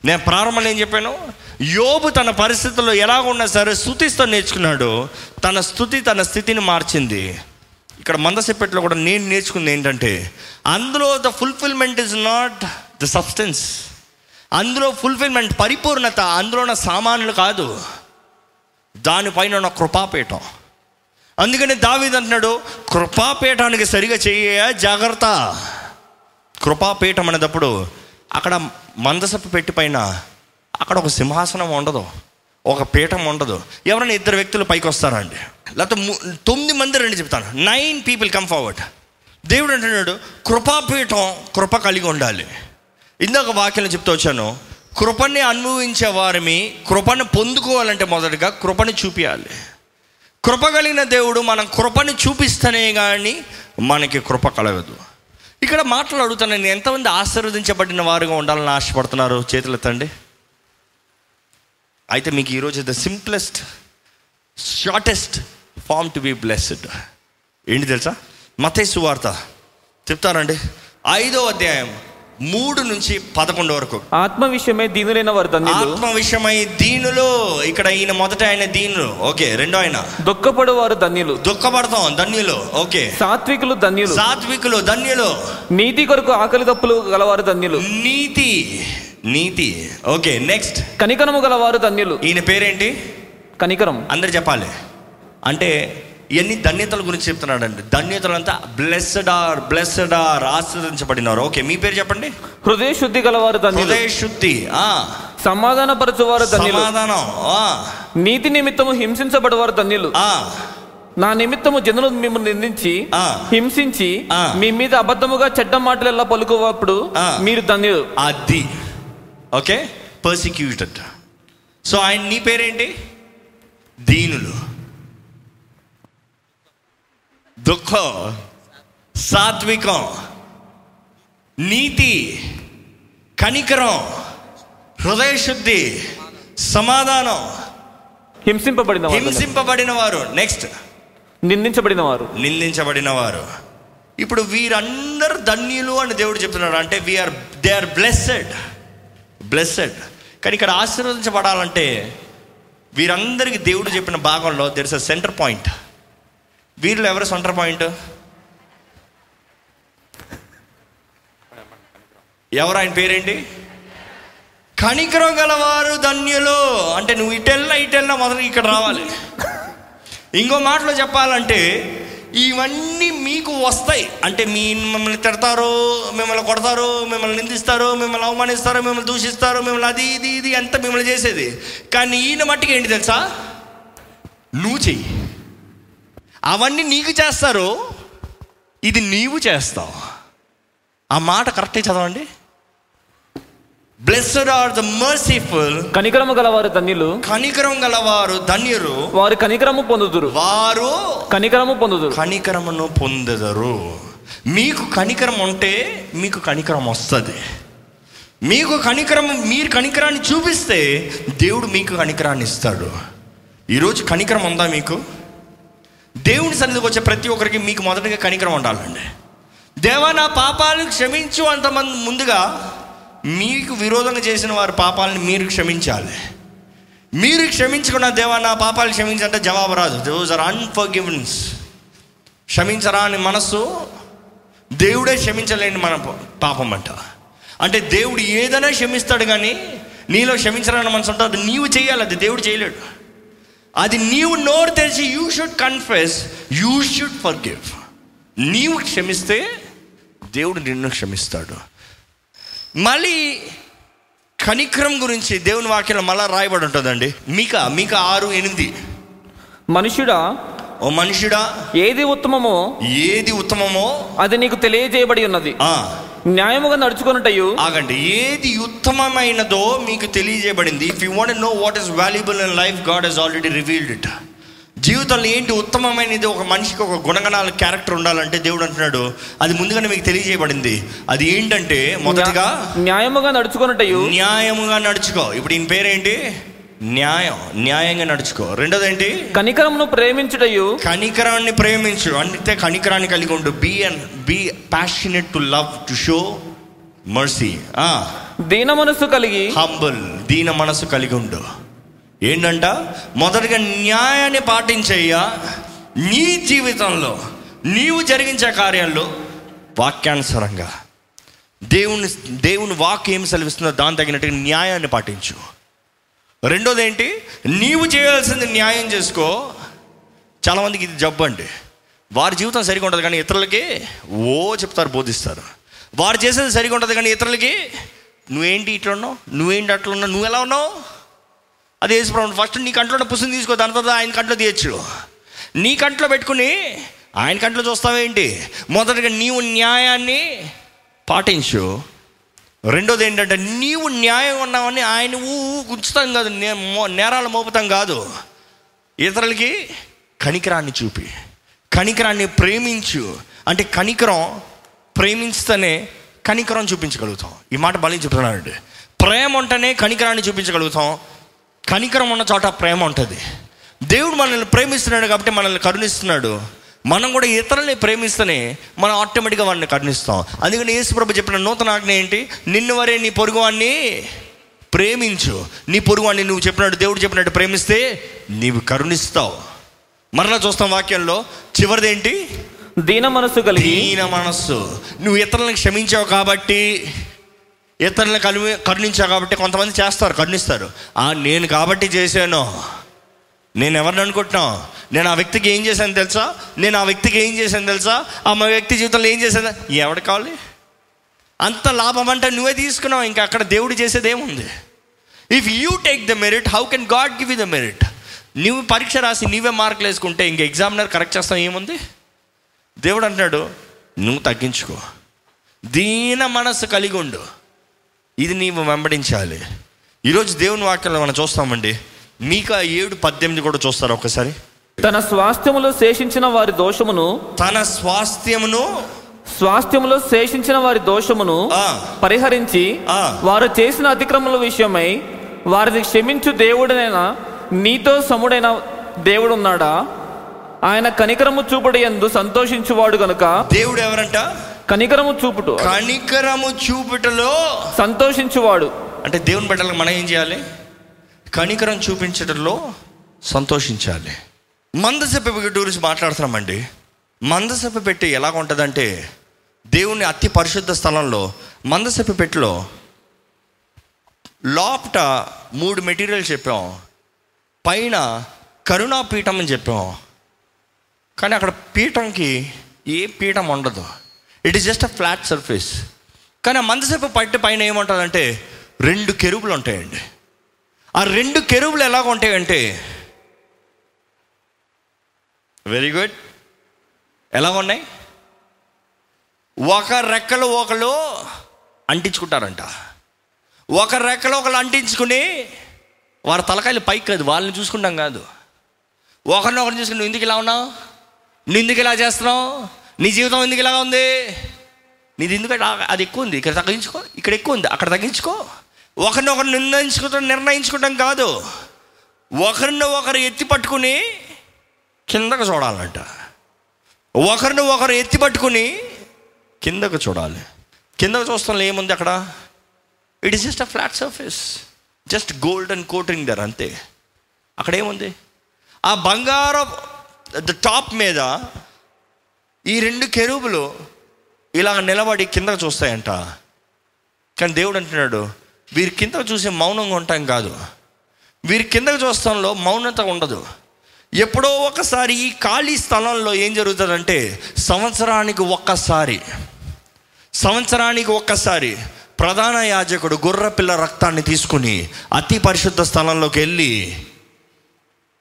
[SPEAKER 1] నేను ప్రారంభంలో ఏం చెప్పాను? యోబు తన పరిస్థితుల్లో ఎలాగున్నా సరే స్థుతిస్తో నేర్చుకున్నాడు. తన స్థుతి తన స్థితిని మార్చింది. ఇక్కడ మందసెప్పెట్లో కూడా నేను నేర్చుకుంది ఏంటంటే అందులో the fulfilment is not the substance అందులో ఫుల్ఫిల్మెంట్ పరిపూర్ణత అందులో ఉన్న సామాన్లు కాదు. దానిపైన ఉన్న కృపాపీఠం. అందుకని దావీద్ అంటున్నాడు కృపాపీఠానికి సరిగా చేయ జాగ్రత్త. కృపాపీఠం అనేటప్పుడు అక్కడ మందసపు పెట్టి పైన అక్కడ ఒక సింహాసనం ఉండదు ఒక పీఠం ఉండదు. ఎవరైనా ఇద్దరు వ్యక్తులు పైకి వస్తారండి లేకపోతే తొమ్మిది మంది రండి చెప్తాను. నైన్ పీపుల్ కమ్ ఫార్వర్డ్ దేవుడు అంటున్నాడు కృపాపీఠం కృప కలిగి ఉండాలి. ఇందాక వాక్యం చెప్తూ వచ్చాను కృపని అనుభవించే వారిని కృపను పొందుకోవాలంటే మొదటగా కృపని చూపించాలి కృప కలిగిన దేవుడు మనం కృపని చూపిస్తేనే కానీ మనకి కృప కలగదు. ఇక్కడ మాట్లాడుతాను నేను ఎంతమంది ఆశీర్వదించబడిన వారుగా ఉండాలని ఆశపడుతున్నారు చేతులు ఎత్తండి అయితే మీకు ఈరోజు the simplest shortest form to be blessed. ఏంటి తెలుసా? మతేసు వార్త. చెప్తారండి ఐదో అధ్యాయం. మూడు నుంచి పదకొండు వరకు.
[SPEAKER 2] ఆత్మ విషయమే దీనులైన వారు
[SPEAKER 1] ఆత్మ విషయమై దీనులు ఇక్కడ ఈయన మొదట ఆయన దీనులు. ఓకే రెండో ఆయన.
[SPEAKER 2] దుఃఖపడు వారు ధన్యులు.
[SPEAKER 1] దుఃఖపడతాం ధన్యులు. ఓకే.
[SPEAKER 2] సాత్వికులు ధన్యులు.
[SPEAKER 1] సాత్వికులు ధన్యులు.
[SPEAKER 2] నీతి కొరకు ఆకలి తప్పులు గలవారు ధన్యులు.
[SPEAKER 1] నీతి నీతి. ఓకే నెక్స్ట్
[SPEAKER 2] కనికరము గలవారు ధన్యులు.
[SPEAKER 1] ఈయన పేరేంటి?
[SPEAKER 2] కనికరం.
[SPEAKER 1] అందరు చెప్పాలి. అంటే ఇవన్నీ ధన్యతల గురించి చెప్తున్నాడండి? ధన్యతలు అంతా బ్లెస్డ్ ఆర్ బ్లెస్డ్ ఆర్ ఆశీర్వదించబడినారు ఓకే మీ పేరు చెప్పండి?
[SPEAKER 2] హృదయ శుద్ధి గలవారు
[SPEAKER 1] హృదయ శుద్ధి ఆ.
[SPEAKER 2] సమాధాన పరచువారు
[SPEAKER 1] సమాధానం ఆ.
[SPEAKER 2] నీతి నిమిత్తము హింసించబడవారు ధన్యులు.
[SPEAKER 1] ఆ.
[SPEAKER 2] నా నిమిత్తము జనులు మిమ్మల్ని నిందించి. హింసించి. మీ మీద అబద్ధముగా చెడ్డ మాటలు ఎలా పలుకున్నప్పుడు. మీరు ధన్యులు.
[SPEAKER 1] అది. ఓకే? పర్సిక్యూటెడ్ సో ఆయన నీ పేరేంటి? దీనులు. దుఃఖం సాత్వికం నీతి కనికరం హృదయశుద్ధి సమాధానం
[SPEAKER 2] హింసింపబడిన వారు
[SPEAKER 1] హింసింపబడిన వారు నెక్స్ట్
[SPEAKER 2] నిందించబడిన వారు
[SPEAKER 1] నిందించబడిన వారు ఇప్పుడు వీరందరు ధన్యులు అని దేవుడు చెప్తున్నాడు. అంటే we are they are blessed blessed కానీ ఇక్కడ ఆశీర్వదించబడాలంటే వీరందరికీ దేవుడు చెప్పిన భాగంలో there is a centre point వీరిలో ఎవరు సెంటర్ పాయింట్? ఎవరు ఆయన పేరేంటి? కనికరం గలవారు ధన్యులు. అంటే నువ్వు ఇటెల్లా ఇటెల్లా మొదలు ఇక్కడ రావాలి. ఇంకో మాటలో చెప్పాలంటే ఇవన్నీ మీకు వస్తాయి. అంటే మీ మిమ్మల్ని తిడతారు మిమ్మల్ని కొడతారు మిమ్మల్ని నిందిస్తారు మిమ్మల్ని అవమానిస్తారు మిమ్మల్ని దూషిస్తారు మిమ్మల్ని అది ఇది ఇది ఎంత మిమ్మల్ని చేసేది. కానీ ఈయన మట్టికి ఏంటి తెలుసా? నువ్వు చెయ్యి. అవన్నీ నీకు చేస్తారు ఇది నీవు చేస్తావు. ఆ మాట కరెక్టే చదవండి. బ్లెస్డ్ ఆర్ ద మర్సిఫుల్
[SPEAKER 2] కనికరము గలవారు ధన్యులు.
[SPEAKER 1] కనికరం గలవారు ధన్యురు
[SPEAKER 2] వారు కనికరము పొందుదురు.
[SPEAKER 1] వారు
[SPEAKER 2] కనికరము పొందుదురు.
[SPEAKER 1] కనికరమును పొందెదరు. మీకు కనికరం ఉంటే మీకు కనికరం వస్తుంది. మీకు కనికరం మీరు కనికరాన్ని చూపిస్తే దేవుడు మీకు కనికరాన్ని ఇస్తాడు. ఈరోజు కనికరం ఉందా మీకు? దేవుని సన్నిధికి వచ్చే ప్రతి ఒక్కరికి మీకు మొదటగా కనికరం ఉండాలండి. దేవా నా పాపాలు క్షమించు అంతమంది ముందుగా మీకు విరోధంగా చేసిన వారి పాపాలను మీరు క్షమించాలి. మీరు క్షమించుకున్న దేవా నా పాపాలు క్షమించంటే జవాబు రాదు. దోస్ ఆర్ అన్ఫర్గివెన్స్ క్షమించరా అని మనస్సు దేవుడే క్షమించలేని మన పాపం అంట. అంటే దేవుడు ఏదైనా క్షమిస్తాడు కానీ నీలో క్షమించరాని మనసు ఉంటుంది అది నీవు చేయాలి అది దేవుడు చేయలేడు. అది నీవు నోరు తెరిచి you should confess you should forgive నీవు క్షమిస్తే దేవుడు నిన్ను క్షమిస్తాడు. మళ్ళీ కనికరం గురించి దేవుని వాక్యంలో మళ్ళా రాయబడి ఉంటుందండి. మీక మీక ఆరు ఎనిమిది.
[SPEAKER 2] మనుష్యుడా
[SPEAKER 1] ఓ మనుషుడా
[SPEAKER 2] ఏది ఉత్తమమో
[SPEAKER 1] ఏది ఉత్తమమో
[SPEAKER 2] అది నీకు తెలియజేయబడి ఉన్నది. న్యాయముగా నడుచుకొనుటయు?
[SPEAKER 1] ఆగండి. ఏది ఉత్తమమైనదో మీకు తెలియజేయబడింది. If you want know what is valuable in life God has already revealed it జీవితంలో ఏంటి ఉత్తమమైనది? ఒక మనిషికి ఒక గుణగణాల క్యారెక్టర్ ఉండాలంటే దేవుడు అంటున్నాడు. అది ముందుగానే మీకు తెలియజేయబడింది. అది ఏంటంటే మొదటిగా
[SPEAKER 2] న్యాయముగా నడుచుకొనుటయు?
[SPEAKER 1] న్యాయముగా నడుచుకో. ఇప్పుడు ఈయన పేరేంటి? న్యాయం న్యాయంగా నడుచుకో. రెండోది ఏంటి
[SPEAKER 2] కనికరమును ప్రేమించుటయు.
[SPEAKER 1] కనికరాన్ని ప్రేమించు. అంటే కనికరాన్ని కలిగి ఉండు. Be and be passionate to love to show mercy
[SPEAKER 2] దీన మనస్సు కలిగి.
[SPEAKER 1] హంబుల్ దీన మనసు కలిగి ఉండు. ఏంటంట? మొదటగా న్యాయాన్ని పాటించయ్యా. నీ జీవితంలో నీవు జరిగించే కార్యాల్లో వాక్యానుసారంగా దేవుని దేవుని వాక్ ఏం సెలవిస్తుందో దాని తగినట్టుగా న్యాయాన్ని పాటించు. రెండోది ఏంటి నీవు చేయాల్సింది న్యాయం చేసుకో. చాలామందికి ఇది జబ్బు అండి. వారి జీవితం సరిగా ఉంటుంది కానీ ఇతరులకి ఓ చెప్తారు బోధిస్తారు. వారు చేసేది సరిగా ఉంటుంది కానీ ఇతరులకి నువ్వేంటి ఇట్లా ఉన్నావు? నువ్వేంటి అట్లా ఉన్నావు? నువ్వు ఎలా ఉన్నావు? అది వేసి ప్రాబ్లం ఫస్ట్ నీ కంట్లో ఉన్న పుస్తకం తీసుకో దాని తర్వాత ఆయన కంట్లో తీయచ్చు. నీ కంట్లో పెట్టుకుని ఆయన కంట్లో చూస్తావేంటి? మొదటగా నీవు న్యాయాన్ని పాటించు. రెండోది ఏంటంటే నీవు న్యాయం ఉన్నావని ఆయన ఊ కాదు నే- మో- నేరాలు మోపుతాం కాదు. ఇతరులకి కనికరాన్ని చూపి కనికరాన్ని ప్రేమించు. అంటే కనికరం ప్రేమిస్తేనే కనికరం చూపించగలుగుతాం. ఈ మాట బలి చెప్తున్నానండి ప్రేమ ఉంటేనే కనికరాన్ని చూపించగలుగుతాం. కనికరం ఉన్న చోట ప్రేమ ఉంటుంది. దేవుడు మనల్ని ప్రేమిస్తున్నాడు కాబట్టి మనల్ని కరుణిస్తున్నాడు. మనం కూడా ఇతరుల్ని ప్రేమిస్తేనే మనం ఆటోమేటిక్గా వాడిని కరుణిస్తాం. అందుకని యేసుప్రభు చెప్పిన నూతన ఆజ్ఞ ఏంటి? నిన్ను వరే నీ పొరుగువాన్ని ప్రేమించు. నీ పొరుగువాన్ని నువ్వు చెప్పినట్టు దేవుడు చెప్పినట్టు ప్రేమిస్తే నీవు కరుణిస్తావు. మరలా చూస్తాం వాక్యంలో చివరిదేంటి?
[SPEAKER 2] దీన మనస్సు కలిగి.
[SPEAKER 1] దీన మనస్సు నువ్వు ఇతరులను క్షమించావు కాబట్టి ఇతరులను కలు కరుణించావు కాబట్టి కొంతమంది చేస్తారు కరుణిస్తారు. ఆ నేను కాబట్టి చేశాను. నేను ఎవరిని అనుకుంటున్నావు నేను ఆ వ్యక్తికి ఏం చేశాను తెలుసా? నేను ఆ వ్యక్తికి ఏం చేశాను తెలుసా? ఆ మా వ్యక్తి జీవితంలో ఏం చేశాను ఎవడు కావాలి? అంత లాభం అంటే నువ్వే తీసుకున్నావు. ఇంకా అక్కడ దేవుడు చేసేది ఏముంది if you take the merit how can God give you the merit నువ్వు పరీక్ష రాసి నీవే మార్కులు వేసుకుంటే ఇంక ఎగ్జామినర్ కరెక్ట్ చేస్తావు ఏముంది? దేవుడు అంటున్నాడు నువ్వు తగ్గించుకో. దీన మనస్సు కలిగి ఉండు. ఇది నీవు వెంబడించాలి. ఈరోజు దేవుని వాక్యంలో మనం చూస్తామండి మీకా ఏడు పద్దెనిమిది కూడా చూస్తారు ఒకసారి?
[SPEAKER 2] తన స్వాస్థ్యములో శేషించిన వారి దోషమును
[SPEAKER 1] తన స్వాస్థ్యమును
[SPEAKER 2] స్వాస్థ్యములో శేషించిన వారి దోషమును
[SPEAKER 1] ఆ.
[SPEAKER 2] పరిహరించి
[SPEAKER 1] ఆ.
[SPEAKER 2] వారు చేసిన అతిక్రమముల విషయమై వారిని క్షమించు దేవుడనైనా నీతో సముడైన దేవుడు ఉన్నాడా ఆయన కనికరము చూపుడు ఎందు సంతోషించువాడు గనుక
[SPEAKER 1] దేవుడు ఎవరంట?
[SPEAKER 2] కనికరము చూపుట.
[SPEAKER 1] కనికరము చూపుటలో
[SPEAKER 2] సంతోషించువాడు.
[SPEAKER 1] అంటే దేవుని బిడ్డలకు మనం ఏం చేయాలి? కనికరం చూపించడంలో సంతోషించాలి. మందసెప్ప గురించి మాట్లాడుతున్నామండి. మందసెప్ప పెట్టి ఎలా ఉంటుందంటే దేవుని అతి పరిశుద్ధ స్థలంలో మందసెప్ప పెట్టిలో లోపట మూడు మెటీరియల్ చెప్పాం. పైన కరుణాపీఠం అని చెప్పాం. కానీ అక్కడ పీఠంకి ఏ పీఠం ఉండదు. It is just a flat surface కానీ ఆ మందసేపు పట్టి పైన ఏముంటుందంటే రెండు కెరుపులు ఉంటాయండి. ఆ రెండు కెరువులు ఎలాగ ఉంటాయంటే? వెరీ గుడ్ ఎలా ఉన్నాయి? ఒక రెక్కలు ఒకరు అంటించుకుంటారంట. ఒక రెక్కలు ఒకరు అంటించుకుని వారి తలకాయలు పైకి కాదు వాళ్ళని చూసుకుంటాం కాదు. ఒకరిని ఒకరిని చూసుకుని నువ్వు ఎందుకు ఇలా ఉన్నావు? నువ్వు ఎందుకు ఇలా చేస్తున్నావు? నీ జీవితం ఎందుకు ఇలాగా ఉంది? నీది ఎందుకు అది ఎక్కువ ఉంది? ఇక్కడ తగ్గించుకో ఇక్కడ ఎక్కువ ఉంది అక్కడ తగ్గించుకో. ఒకరిని ఒకరు నిర్ణయించుకుంటాం నిర్ణయించుకుంటాం కాదు. ఒకరిని ఒకరు ఎత్తి పట్టుకుని కిందకు చూడాలంట. ఒకరిని ఒకరు ఎత్తి పట్టుకుని కిందకు చూడాలి. కిందకు చూస్తాం ఏముంది అక్కడ? It is just a flat surface just golden coating there అంతే. అక్కడ ఏముంది? ఆ బంగారం ద టాప్ మీద ఈ రెండు కెరూబులు ఇలా నిలబడి కిందకు చూస్తాయంట. కానీ దేవుడు అంటున్నాడు వీరి కింద చూసి మౌనంగా ఉంటాం కాదు. వీరి కిందకు చూస్తాంలో మౌనత ఉండదు. ఎప్పుడో ఒకసారి ఈ ఖాళీ స్థలంలో ఏం జరుగుతుందంటే సంవత్సరానికి ఒక్కసారి సంవత్సరానికి ఒక్కసారి ప్రధాన యాజకుడు గుర్రపిల్ల రక్తాన్ని తీసుకుని అతి పరిశుద్ధ స్థలంలోకి వెళ్ళి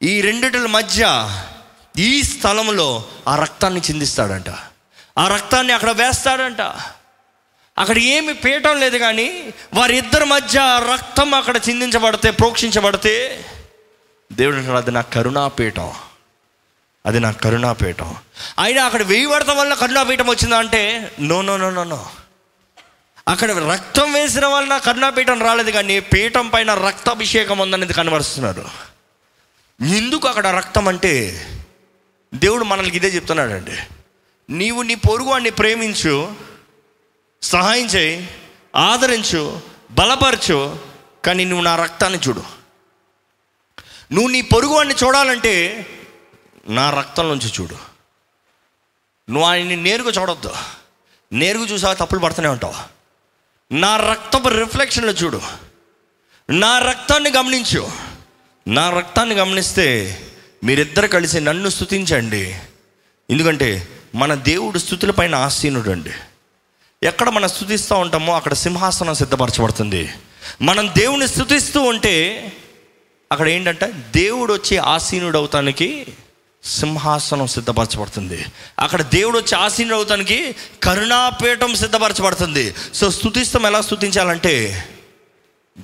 [SPEAKER 1] ఈ రెండిటిల మధ్య ఈ స్థలంలో ఆ రక్తాన్ని చిందిస్తాడంట. ఆ రక్తాన్ని అక్కడ వేస్తాడంట. అక్కడ ఏమి పీయటం లేదు కానీ వారిద్దరి మధ్య రక్తం అక్కడ చిందించబడితే ప్రోక్షించబడితే దేవుడు అంటాడు అది నా కరుణాపీఠం అది నా కరుణాపీఠం అయినా అక్కడ వేయబడటం వల్ల కరుణాపీఠం వచ్చిందా అంటే no no no no no. అక్కడ రక్తం వేసిన వలన కరుణాపీఠం రాలేదు కానీ పీఠం పైన రక్తాభిషేకం ఉందనేది కనబరుస్తున్నారు. ఎందుకు అక్కడ రక్తం అంటే దేవుడు మనల్కి ఇదే చెప్తున్నాడండి. నీవు నీ పొరుగు వాడిని ప్రేమించు సహాయం చేయి ఆదరించు బలపరచు కానీ నువ్వు నా రక్తాన్ని చూడు. నువ్వు నీ పొరుగువాడిని చూడాలంటే నా రక్తం నుంచి చూడు. నువ్వు ఆయన్ని నేరుగా చూడొద్దు. నేరుగా చూసా తప్పులు పడుతూనే ఉంటావు. నా రక్తపు రిఫ్లెక్షన్లో చూడు. నా రక్తాన్ని గమనించు. నా రక్తాన్ని గమనిస్తే మీరిద్దరు కలిసి నన్ను స్థుతించండి ఎందుకంటే మన దేవుడు స్థుతుల పైన ఆసీనుడు అండి ఎక్కడ మనం స్థుతిస్తూ ఉంటామో అక్కడ సింహాసనం సిద్ధపరచబడుతుంది. మనం దేవుని స్థుతిస్తూ ఉంటే అక్కడ ఏంటంటే దేవుడు వచ్చి ఆసీనుడు అవుతానికి సింహాసనం సిద్ధపరచబడుతుంది. అక్కడ దేవుడు వచ్చి ఆసీనుడు అవుతానికి కరుణాపీఠం సిద్ధపరచబడుతుంది. సో స్థుతిస్తాం ఎలా స్థుతించాలంటే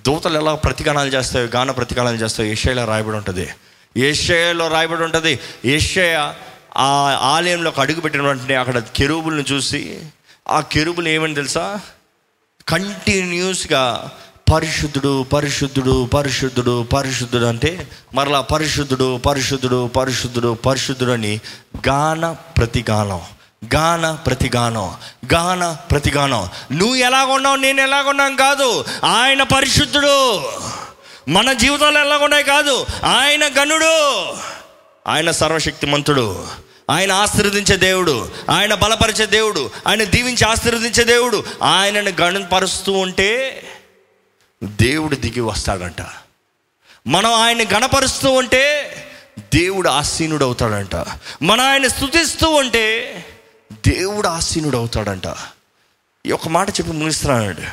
[SPEAKER 1] దూతలు ఎలా ప్రతిగానాలు చేస్తాయో గాన ప్రతిగానాలు చేస్తాయో ఏషయాలో రాయబడి ఉంటుంది. ఏషయాలో రాయబడి ఉంటుంది. ఏషయ ఆ ఆలయంలోకి అడుగుపెట్టిన వెంటనే అక్కడ కెరూబుల్ని చూసి ఆ కెరుబులు ఏమని తెలుసా? కంటిన్యూస్గా పరిశుద్ధుడు పరిశుద్ధుడు పరిశుద్ధుడు పరిశుద్ధుడు అంటే మరలా పరిశుద్ధుడు పరిశుద్ధుడు పరిశుద్ధుడు పరిశుద్ధుడు అని గాన ప్రతిగానం గాన ప్రతిగానం గాన ప్రతిగానం. నువ్వు ఎలాగున్నావు నేను ఎలాగున్నాను కాదు. ఆయన పరిశుద్ధుడు. మన జీవితాలు ఎలాగున్నాయి కాదు. ఆయన గనుడు ఆయన సర్వశక్తిమంతుడు. ఆయన ఆశీర్వదించే దేవుడు ఆయన బలపరిచే దేవుడు ఆయన దీవించి ఆశీర్వదించే దేవుడు ఆయనను గణపరుస్తూ ఉంటే దేవుడు దిగి వస్తాడంట. మనం ఆయన గణపరుస్తూ ఉంటే దేవుడు ఆసీనుడు అవుతాడంట మనం ఆయన స్థుతిస్తూ ఉంటే దేవుడు ఆసీనుడు అవుతాడంట ఈ ఒక మాట చెప్పి ముగిస్తున్నానండి.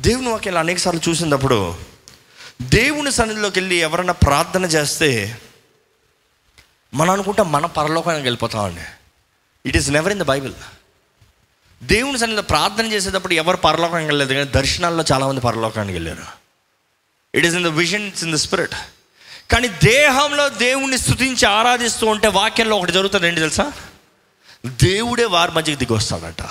[SPEAKER 1] దేవుని వాక్యాలు అనేకసార్లు చూసినప్పుడు దేవుని సన్నిధిలోకి వెళ్ళి ఎవరైనా ప్రార్థన చేస్తే మనం అనుకుంటాం మన పరలోకానికి వెళ్ళిపోతామండి. It is never in the Bible దేవుని సన్నిధిలో ప్రార్థన చేసేటప్పుడు ఎవరు పరలోకానికి వెళ్ళలేదు కానీ దర్శనాల్లో చాలామంది పరలోకానికి వెళ్ళారు. It is in the vision it's in the spirit కానీ దేహంలో దేవుణ్ణి స్థుతించి ఆరాధిస్తూ ఉంటే వాక్యంలో ఒకటి జరుగుతుంది ఏంటి తెలుసా? దేవుడే వారి మధ్యకి దిగి వస్తాడట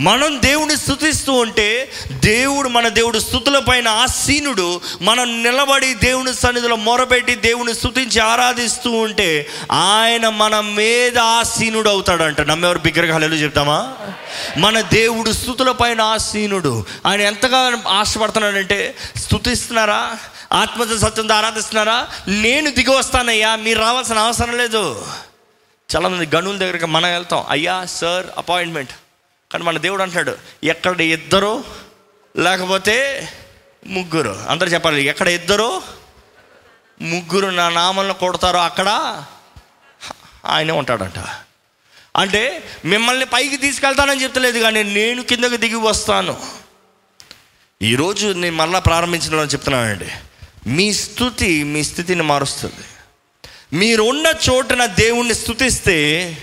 [SPEAKER 1] మనం దేవుని స్థుతిస్తూ ఉంటే దేవుడు మన దేవుడు స్థుతుల పైన ఆసీనుడు మనం నిలబడి దేవుని సన్నిధిలో మొరపెట్టి దేవుని స్థుతించి ఆరాధిస్తూ ఉంటే ఆయన మన మీద ఆసీనుడు అవుతాడంట. నమ్మెవరు బిగ్రహాలు చెప్తామా? మన దేవుడు స్థుతుల పైన ఆసీనుడు. ఆయన ఎంతగా ఆశపడుతున్నాడంటే స్థుతిస్తున్నారా? ఆత్మత సత్యంతో ఆరాధిస్తున్నారా? నేను దిగి వస్తానయ్యా మీరు రావాల్సిన అవసరం లేదు. చాలామంది గనుల దగ్గరికి మనం వెళ్తాం. అయ్యా సార్ అపాయింట్మెంట్. కానీ మన దేవుడు అంటాడు ఎక్కడ ఇద్దరు లేకపోతే ముగ్గురు. అందరు చెప్పాలి ఎక్కడ ఇద్దరు ముగ్గురు నా నామల్ని కొడతారో అక్కడ ఆయనే ఉంటాడంట. అంటే మిమ్మల్ని పైకి తీసుకెళ్తానని చెప్తలేదు కానీ నేను కిందకి దిగి వస్తాను. ఈరోజు నేను మళ్ళీ ప్రారంభించిన చెప్తున్నానండి. మీ స్థుతి మీ స్థితిని మారుస్తుంది. మీరు ఉన్న చోటున దేవుణ్ణి స్థుతిస్తే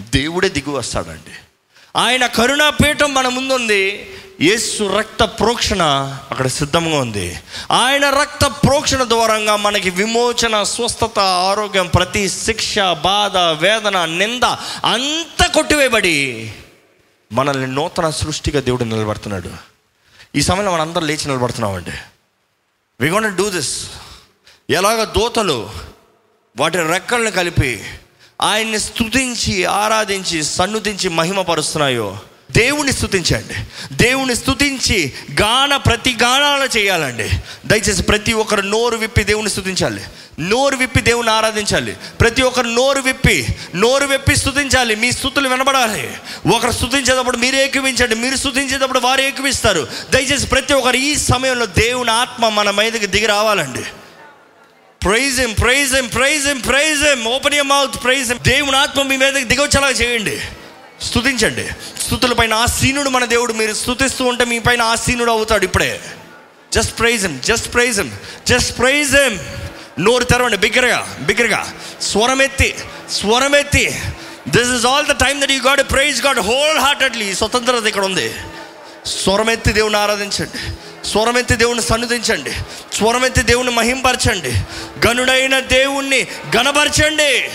[SPEAKER 1] దేవుడే దిగి వస్తాడండి. ఆయన కరుణాపీఠం మన ముందుంది. యేసు రక్త ప్రోక్షణ అక్కడ సిద్ధంగా ఉంది. ఆయన రక్త ప్రోక్షణ ద్వారంగా మనకి విమోచన స్వస్థత ఆరోగ్యం ప్రతి శిక్ష బాధ వేదన నింద అంతా కొట్టివేయబడి మనల్ని నూతన సృష్టిగా దేవుడు నిలబడుతున్నాడు. ఈ సమయంలో మనం అందరం లేచి నిలబడుతున్నామండి. వి గోన్ డూ దిస్ ఎలాగ దూతలు వాటి రెక్కలను కలిపి ఆయన్ని స్థుతించి ఆరాధించి సన్నుతించి మహిమపరుస్తున్నాయో. దేవుని స్థుతించండి దేవుని స్థుతించి గాన ప్రతి గానాలు చేయాలండి. దయచేసి ప్రతి ఒక్కరు నోరు విప్పి దేవుని స్థుతించాలి నోరు విప్పి దేవుని ఆరాధించాలి. ప్రతి ఒక్కరు నోరు విప్పి నోరు విప్పి స్థుతించాలి మీ స్థుతులు వినబడాలి. ఒకరు స్థుతించేటప్పుడు మీరు ఏకవించండి. మీరు స్థుతించేటప్పుడు వారు ఏకవిస్తారు. దయచేసి ప్రతి ఒక్కరు ఈ సమయంలో దేవుని ఆత్మ మన మీదకి దిగి రావాలండి. Praise him praise em praise him praise him open your mouth praise him దేవుని ఆత్మ మీ మీద దిగొచ్చేలా చేయండి. స్థుతించండి స్థుతుల పైన ఆసీనుడు మన దేవుడు. మీరు స్తుతిస్తూ ఉంటే మీ పైన ఆసీనుడు అవుతాడు ఇప్పుడే. Just praise him just praise him just praise him నోరు తెరవండి బిగ్గరగా బిగ్గరగా. స్వరమెత్తి స్వరమెత్తి. This is all the time that you God praise God wholeheartedly స్వతంత్రత ఇక్కడ ఉంది. స్వరమెత్తి దేవుని ఆరాధించండి. స్వరమెత్తి దేవుని సన్నిధించండి. స్వరమెత్తి దేవుని మహింపరచండి. గనుడైన దేవుణ్ణి గణపరచండి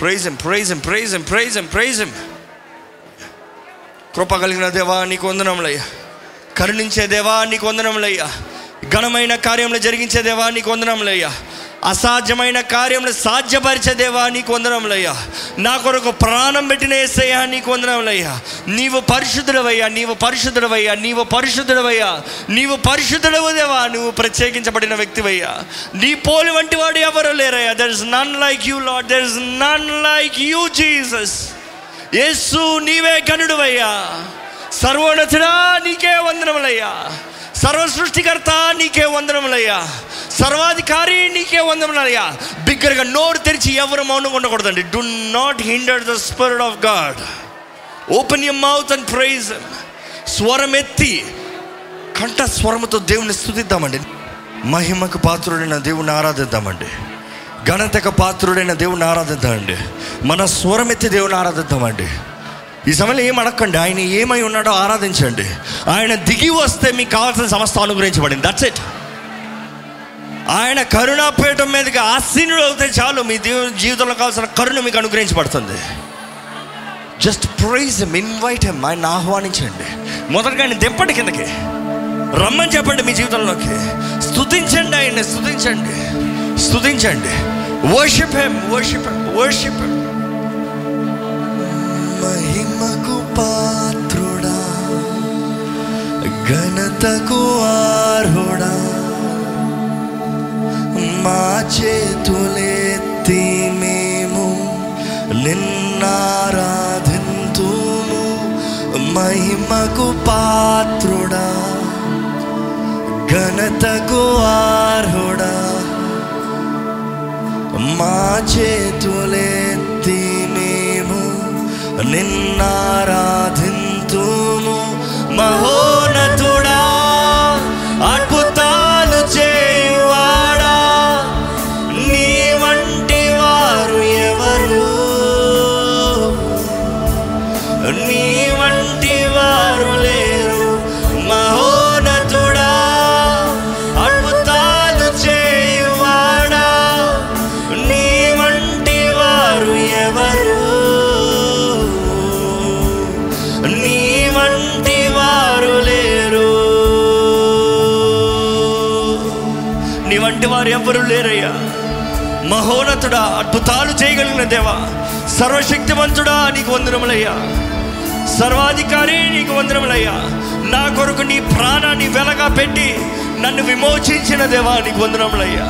[SPEAKER 1] praise him praise him praise him praise him praise him కృప కలిగిన దేవా నీకు వందనములయ్యా కరుణించే దేవా నీకు వందనములయ్యా ఘనమైన కార్యములు జరిగించే దేవా నీకు వందనములయ్యా అసాధ్యమైన కార్యములు సాధ్యపరిచే దేవా నీకు వందనములయ్యా నా కొరకు ప్రాణం పెట్టిన ఏసయ్యా నీకు వందనములయ్యా నీవు పరిశుద్ధుడవయ్యా నీవు పరిశుద్ధుడవయ్యా నీవు పరిశుద్ధుడవయ్యా. నీవు పరిశుద్ధుడవు దేవా నువ్వు ప్రత్యేకించబడిన వ్యక్తివయ్యా. నీ పోలి వంటి వాడు ఎవరో లేరయ్యా. There is none like you Lord there is none like you Jesus Yesu నీవే గనుడువయ్యా సర్వోన్నతుడా నీకే వందనములయ్యా. సర్వ సృష్టికర్త నీకే వందనములయ్యా. సర్వాధికారి నీకే వందనములయ్యా. బిగ్గరగా నోరు తెరిచి ఎవరు మౌనం ఉండకూడదండి. Do not hinder the spirit of God open your mouth and praise స్వరం ఎత్తి కంఠ స్వరముతో దేవుని స్థుతిద్దామండి మహిమకు పాత్రుడైన దేవుని ఆరాధిద్దామండి. ఘనతకు పాత్రుడైన దేవుని ఆరాధిద్దామండి. మన స్వరమెత్తి దేవుని ఆరాధిద్దామండి. ఈ సమయంలో ఏం అడగండి ఆయన ఏమై ఉన్నాడో ఆరాధించండి. ఆయన దిగి వస్తే మీకు కావాల్సిన సమస్త అనుగ్రహించబడింది. దట్స్ ఇట్ ఆయన కరుణాపీఠం మీదకి ఆశీనుడు అవుతే చాలు. మీ జీవితంలో కావాల్సిన కరుణ మీకు అనుగ్రహించబడుతుంది. జస్ట్ ప్రైజ్ ఇన్వైట్ హెమ్ ఆయన ఆహ్వానించండి. మొదటగా ఆయన దింపండి కిందకి. రమ్మని చెప్పండి మీ జీవితంలోకి. స్థుతించండి ఆయన్ని. స్థుతించండి స్థుతించండి worship him worship worship him పాత్రుడా ఘనతకు ఆర్హుడా మా చేతులెత్తి మేము నిన్నారాధింతుము మహిమకు పాత్రుడా ఘనతకు ఆర్హుడా మా చేతులెత్తి నిన్నారాధింతుము మహోనత వంటి వారు ఎవ్వరూ లేరయ్యా. మహోన్నతుడా అద్భుతాలు చేయగలిగిన దేవా. సర్వశక్తివంతుడా నీకు వందనములయ్యా. సర్వాధికారి నీకు వందనములయ్యా. నా కొరకు నీ ప్రాణాన్ని వెలగా పెట్టి నన్ను విమోచించిన దేవా నీకు వందనములయ్యా.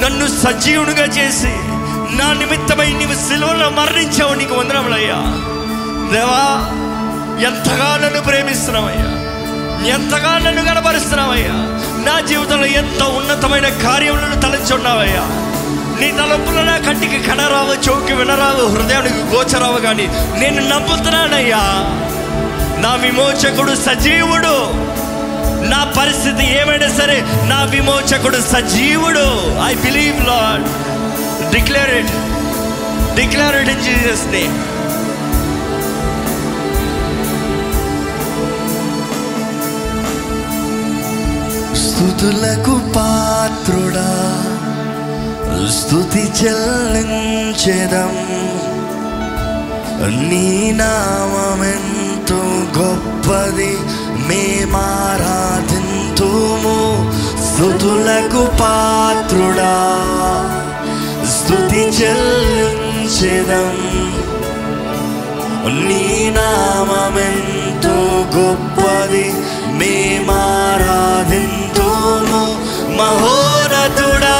[SPEAKER 1] నన్ను సజీవునిగా చేసి నా నిమిత్తమై నీవు సిలువలో మరణించావు నీకు వందనములయ్యా. దేవా ఎంతగా నన్ను ప్రేమిస్తున్నావయ్యా. ఎంతగా నన్ను కనపరుస్తున్నావయ్యా నా జీవితంలో ఎంత ఉన్నతమైన కార్యములను తలంచున్నావయ్యా? నీ తలంపులు నా కంటికి కనరావు చౌకి వినరావు హృదయానికి గోచరావు కానీ నేను నమ్ముతున్నానయ్యా. నా విమోచకుడు సజీవుడు. నా పరిస్థితి ఏమైనా సరే నా విమోచకుడు సజీవుడు. I believe Lord declare it declare it in Jesus name స్థుతులకు పాత్రుడా. స్థుతి చెల్లించెదం. నీ నామెంతో గొప్పది మేమారాధింతుము స్థుతులకు పాత్రుడా. స్థుతి చెల్లించెదం. నీ నామెంతో గొప్పది మేమారాధింతుము మహోరథుడా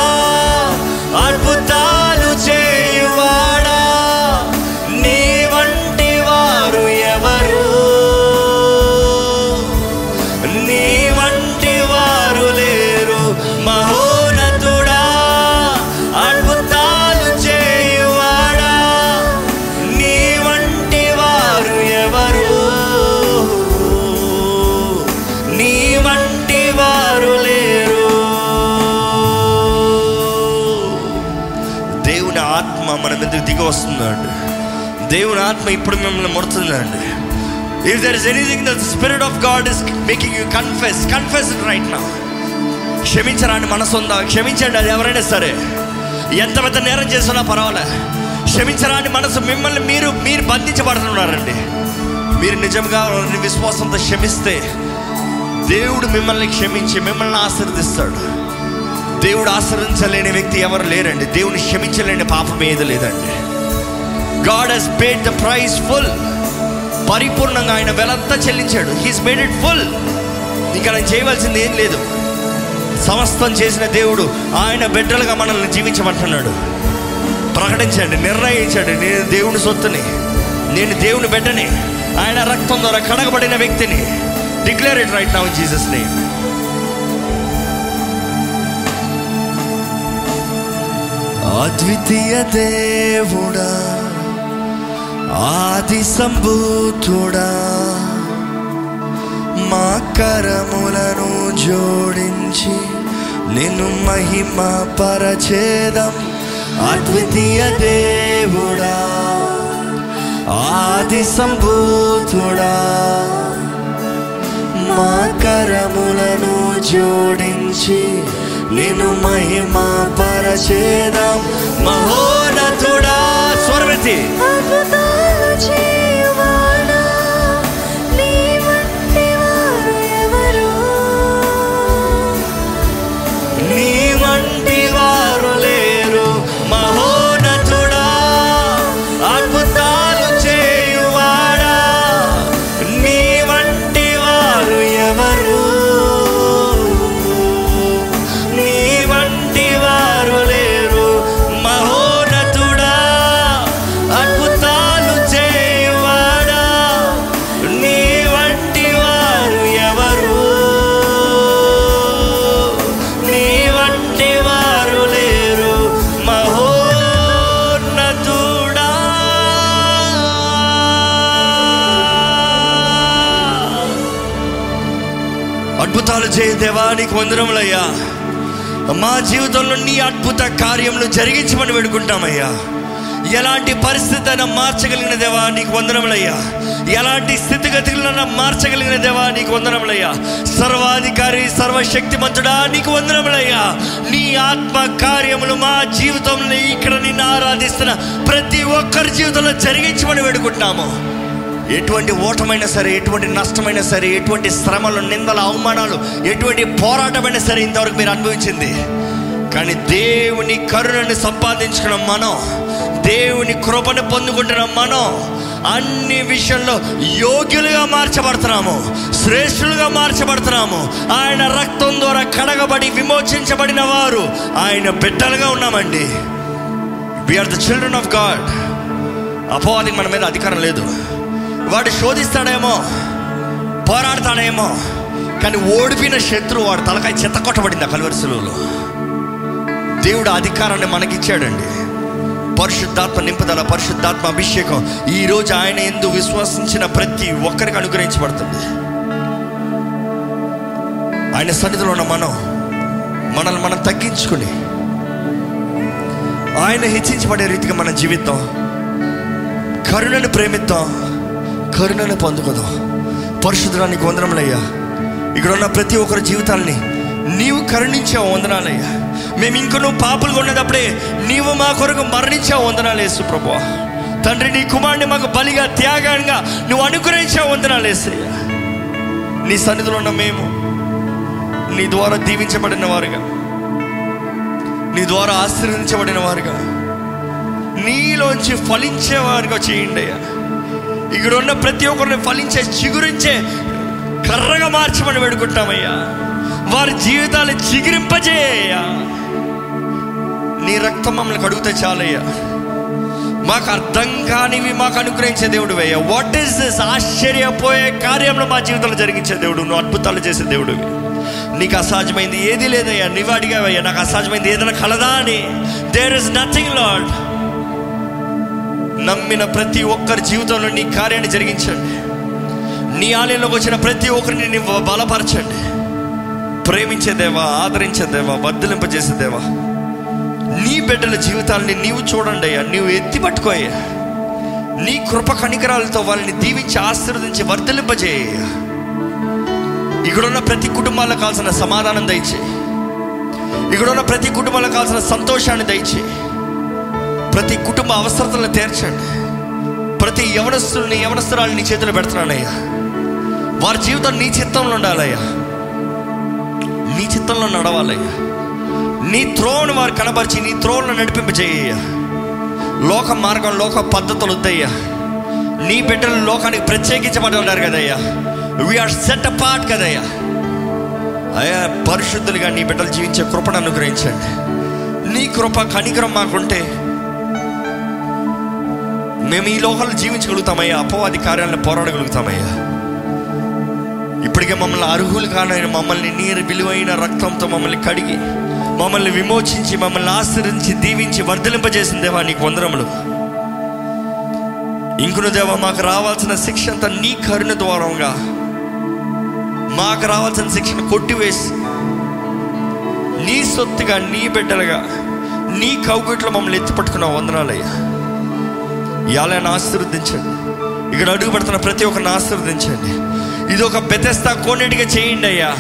[SPEAKER 1] అద్భుతాలు చే దేవుని ఆత్మ ఇప్పుడు మిమ్మల్ని ముడుతుందండి. If there is anything the spirit of God is making you confess confess right నా క్షమించరాని మనసు ఉందా? క్షమించండి అది ఎవరైనా సరే. ఎంత పెద్ద నేరం చేసినా పర్వాలే. క్షమించరాని మనసు మిమ్మల్ని మీరు మీరు బంధించబడుతున్నారండి. మీరు నిజంగా విశ్వాసంతో క్షమిస్తే దేవుడు మిమ్మల్ని క్షమించి మిమ్మల్ని ఆశీర్దిస్తాడు. దేవుడు ఆశ్రయించలేని వ్యక్తి ఎవరు లేరండి. దేవుని క్షమించలేని పాపం ఏది లేదండి. God he's paid the price full పరిపూర్ణంగా ఆయన వెలంతా చెల్లించాడు. హీస్ మేడ్ ఇట్ ఫుల్ ఇంకా నేను చేయవలసింది ఏం లేదు. సమస్తం చేసిన దేవుడు ఆయన బిడ్డలుగా మనల్ని జీవించమంటున్నాడు. ప్రకటించండి నిర్ణయించండి. నేను దేవుని సొత్తుని నేను దేవుని బిడ్డని ఆయన రక్తం ద్వారా కడగబడిన వ్యక్తిని declare it right now Jesus name అద్వితీయ దేవుడా ఆది సంభూతుడా మా కరములను జోడించి నిన్ను మహిమ పరచేదం అద్వితీయ దేవుడా. ఆది సంభూతుడా మా కరములను జోడించి నిన్ను మహిమ పరచేదం మహోనతుడా స్వరమెత్తి.
[SPEAKER 3] అద్భుతాలు చేయువాడా,
[SPEAKER 1] దేవానికి వందరములయ్యా మా జీవితంలో నీ అద్భుత కార్యములు జరిగించమని వేడుకుంటామయ్యా. ఎలాంటి పరిస్థితి అయినా మార్చగలిగిన దేవా నీకు వందనములయ్యా. ఎలాంటి స్థితిగతులను మార్చగలిగిన దేవా నీకు వందనములయ్యా. సర్వాధికారి సర్వశక్తిమంతుడా నీకు వందనములయ్యా. నీ ఆత్మ కార్యములు మా జీవితంలో ఇక్కడ నిన్ను ఆరాధిస్తున్న ప్రతి ఒక్కరి జీవితంలో జరిగించమని వేడుకుంటున్నాము. ఎటువంటి ఓటమైనా సరే ఎటువంటి నష్టమైనా సరే ఎటువంటి శ్రమలు నిందలు అవమానాలు ఎటువంటి పోరాటమైనా సరే ఇంతవరకు మీరు అనుభవించింది. కానీ దేవుని కరుణని సంపాదించుకున్న మనం దేవుని కృపను పొందుకుంటున్న మనం అన్ని విషయంలో యోగ్యులుగా మార్చబడుతున్నాము శ్రేష్ఠులుగా మార్చబడుతున్నాము. ఆయన రక్తం ద్వారా కడగబడి విమోచించబడిన వారు ఆయన బిడ్డలుగా ఉన్నామండి. We are the children of God అపవాదికి మన మీద అధికారం లేదు. వాడు శోధిస్తాడేమో పోరాడతాడేమో కానీ ఓడిపోయిన శత్రువు వాడు తలకాయ చెత్త కొట్టబడింది ఆ కలువరిసెలలో దేవుడు అధికారాన్ని మనకిచ్చాడండి. పరిశుద్ధాత్మ నింపుదల పరిశుద్ధాత్మ అభిషేకం ఈరోజు ఆయన ఎందు విశ్వసించిన ప్రతి ఒక్కరికి అనుగ్రహించబడుతుంది. ఆయన సన్నిధిలో ఉన్న మనం మనల్ని మనం తగ్గించుకుని ఆయన హెచ్చించబడే రీతిగా మన జీవితం కరుణను ప్రేమిద్దాం కరుణను పొందుకుందాం. పరిశుద్ధానికి వందనములయ్యా ఇక్కడ ఉన్న ప్రతి ఒక్కరి జీవితాల్ని నీవు కరుణించావు వందనాలయ్యా మేము ఇంక నువ్వు పాపులుగా ఉన్నదప్పుడే నీవు మా కొరకు మరణించావు వందనాలు వేసు ప్రభు. తండ్రి నీ కుమారుని మాకు బలిగా త్యాగంగా నువ్వు అనుగ్రహించావు వందనాలు వేసయ్యా నీ సన్నిధిలో ఉన్న మేము నీ ద్వారా దీవించబడిన వారుగా. నీ ద్వారా ఆశీర్వదించబడిన వారుగా. నీలోంచి ఫలించేవారుగా చేయండి అయ్యా. ఇక్కడ ఉన్న ప్రతి ఒక్కరిని ఫలించే చిగురించే కర్రగా మార్చమని వేడుకుంటామయ్యా. వారి జీవితాలు చిగురింపజేయ్యా. నీ రక్తం మమ్మల్ని కడుగుతే చాలయ్యా. మాకు అర్థం కానివి మాకు అనుగ్రహించే దేవుడు అయ్యా వాట్ ఈస్ దిస్ ఆశ్చర్యపోయే కార్యంలో మా జీవితంలో జరిగించే దేవుడు. నువ్వు అద్భుతాలు చేసే దేవుడు నీకు అసాధ్యమైంది ఏది లేదయ్యా. నువ్వు అడిగావయ్యా. నాకు అసాధ్యమైంది ఏదైనా కలదా అని. దేర్ ఇస్ నథింగ్ లాడ్ నమ్మిన ప్రతి ఒక్కరి జీవితంలో నీ కార్యాన్ని జరిగించండి. నీ ఆలయంలోకి వచ్చిన ప్రతి ఒక్కరిని నీ బలపరచండి. ప్రేమించే దేవా ఆదరించే దేవా దేవా. నీ బిడ్డల జీవితాలని నీవు చూడండి అయ్యా నీవు ఎత్తి పట్టుకోయ్యా నీ కృప కణికరాలతో వాళ్ళని దీవించి ఆశీర్వదించి వర్ధలింపజేయ ఇక్కడున్న ప్రతి కుటుంబాలకు కావాల్సిన సమాధానం దయచేయి. ఇక్కడున్న ప్రతి కుటుంబాలకు కావాల్సిన సంతోషాన్ని దయచేయి. ప్రతి కుటుంబ అవసరతలను తీర్చండి. ప్రతి యవనస్తుల్ని యవనస్తురాలు నీ చేతిలో పెడుతున్నానయ్యా. వారి జీవితం నీ చిత్తంలో ఉండాలయ్యా. నీ చిత్తంలో నడవాలయ్యా. నీ త్రోవను వారు కనపరిచి నీ త్రోవను నడిపింపజేయ్యా లోక మార్గం లోక పద్ధతులు వద్దయ్యా. నీ బిడ్డలు లోకానికి ప్రత్యేకించబడి ఉన్నారు కదయ్యా. వీఆర్ సెట్ అపార్ట్ కదయ్యా. అయ్యా పరిశుద్ధులుగా నీ బిడ్డలు జీవించే కృపను అనుగ్రహించండి. నీ కృప కనికరం మాకుంటే మేము ఈ లోకంలో జీవించగలుగుతామయ్యా. అపవాది కార్యాలను పోరాడగలుగుతామయ్యా. ఇప్పటికే మమ్మల్ని అర్హులు కానైన మమ్మల్ని నీరు విలువైన రక్తంతో మమ్మల్ని కడిగి మమ్మల్ని విమోచించి మమ్మల్ని ఆశ్రయించి దీవించి వర్ధలింపజేసిన దేవా నీకు వందరములు ఇంకును దేవా మాకు రావాల్సిన శిక్ష అంతా నీ కరుణ ద్వారంగా. మాకు రావాల్సిన శిక్షను కొట్టివేసి నీ సొత్తుగా నీ బిడ్డలుగా నీ కౌగుట్లో మమ్మల్ని ఎత్తిపట్టుకున్న వందనాలయ్యా. ఇవాళని ఆశీర్వదించండి. ఇక్కడ అడుగు పెడుతున్న ప్రతి ఒక్కరిని ఆశీర్వదించండి. ఇది ఒక బెతెస్తా కోనేటిగా చేయండి అయ్యా.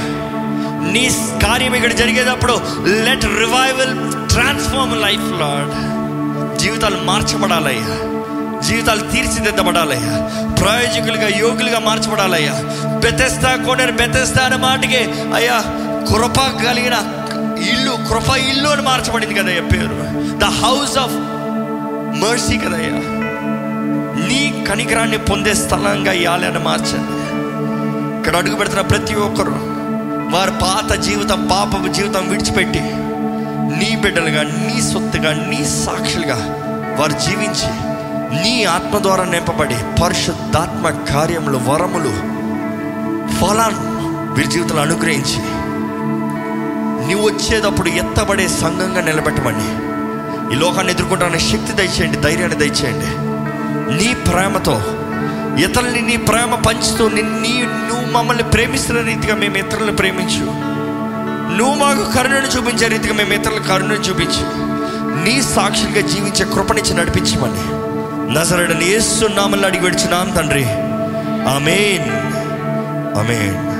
[SPEAKER 1] నీ కార్యం ఇక్కడ జరిగేటప్పుడు let revival transform life Lord జీవితాలు మార్చబడాలయ్యా. జీవితాలు తీర్చిదిద్దబడాలయ్యా. ప్రయోజకులుగా యోగులుగా మార్చబడాలయ్యా. బెతెస్తా కోనేరు బెతెస్తా అనే మాటకి అయ్యా కృప కలిగిన ఇల్లు కృప ఇల్లు అని మార్చబడింది కదయ్యా పేరు. ద హౌస్ ఆఫ్ మర్సీ కదయ్యా. నీ కనికరాన్ని పొందే స్థలంగా ఇవ్వాలని మార్చండి. ఇక్కడ అడుగు పెడుతున్న ప్రతి ఒక్కరు వారి పాత జీవితం పాపపు జీవితం విడిచిపెట్టి నీ బిడ్డలుగా నీ సొత్తుగా నీ సాక్షులుగా వారు జీవించి నీ ఆత్మ ద్వారా నింపబడి పరిశుద్ధాత్మ కార్యములు వరములు ఫలాన్ని వీరి జీవితంలో అనుగ్రహించి నువ్వు వచ్చేటప్పుడు ఎత్తబడే సంఘంగా నిలబెట్టమని ఈ లోకాన్ని ఎదుర్కొంటానికి శక్తి దయచేయండి ధైర్యాన్ని దయచేయండి. నీ ప్రేమతో ఇతరుల్ని నీ ప్రేమ పంచుతూ నీ నువ్వు మమ్మల్ని ప్రేమిస్తున్న రీతిగా మేము ఇతరులను ప్రేమించు. నువ్వు మాకు కరుణను చూపించే రీతిగా మేము ఇతరులకు కరుణను చూపించు. నీ సాక్షులుగా జీవించే కృపనిచ్చి నడిపించమని. నజరడని ఏస్తున్నామని అడిగి విడిచినాం తండ్రి. ఆమెన్. ఆమెన్.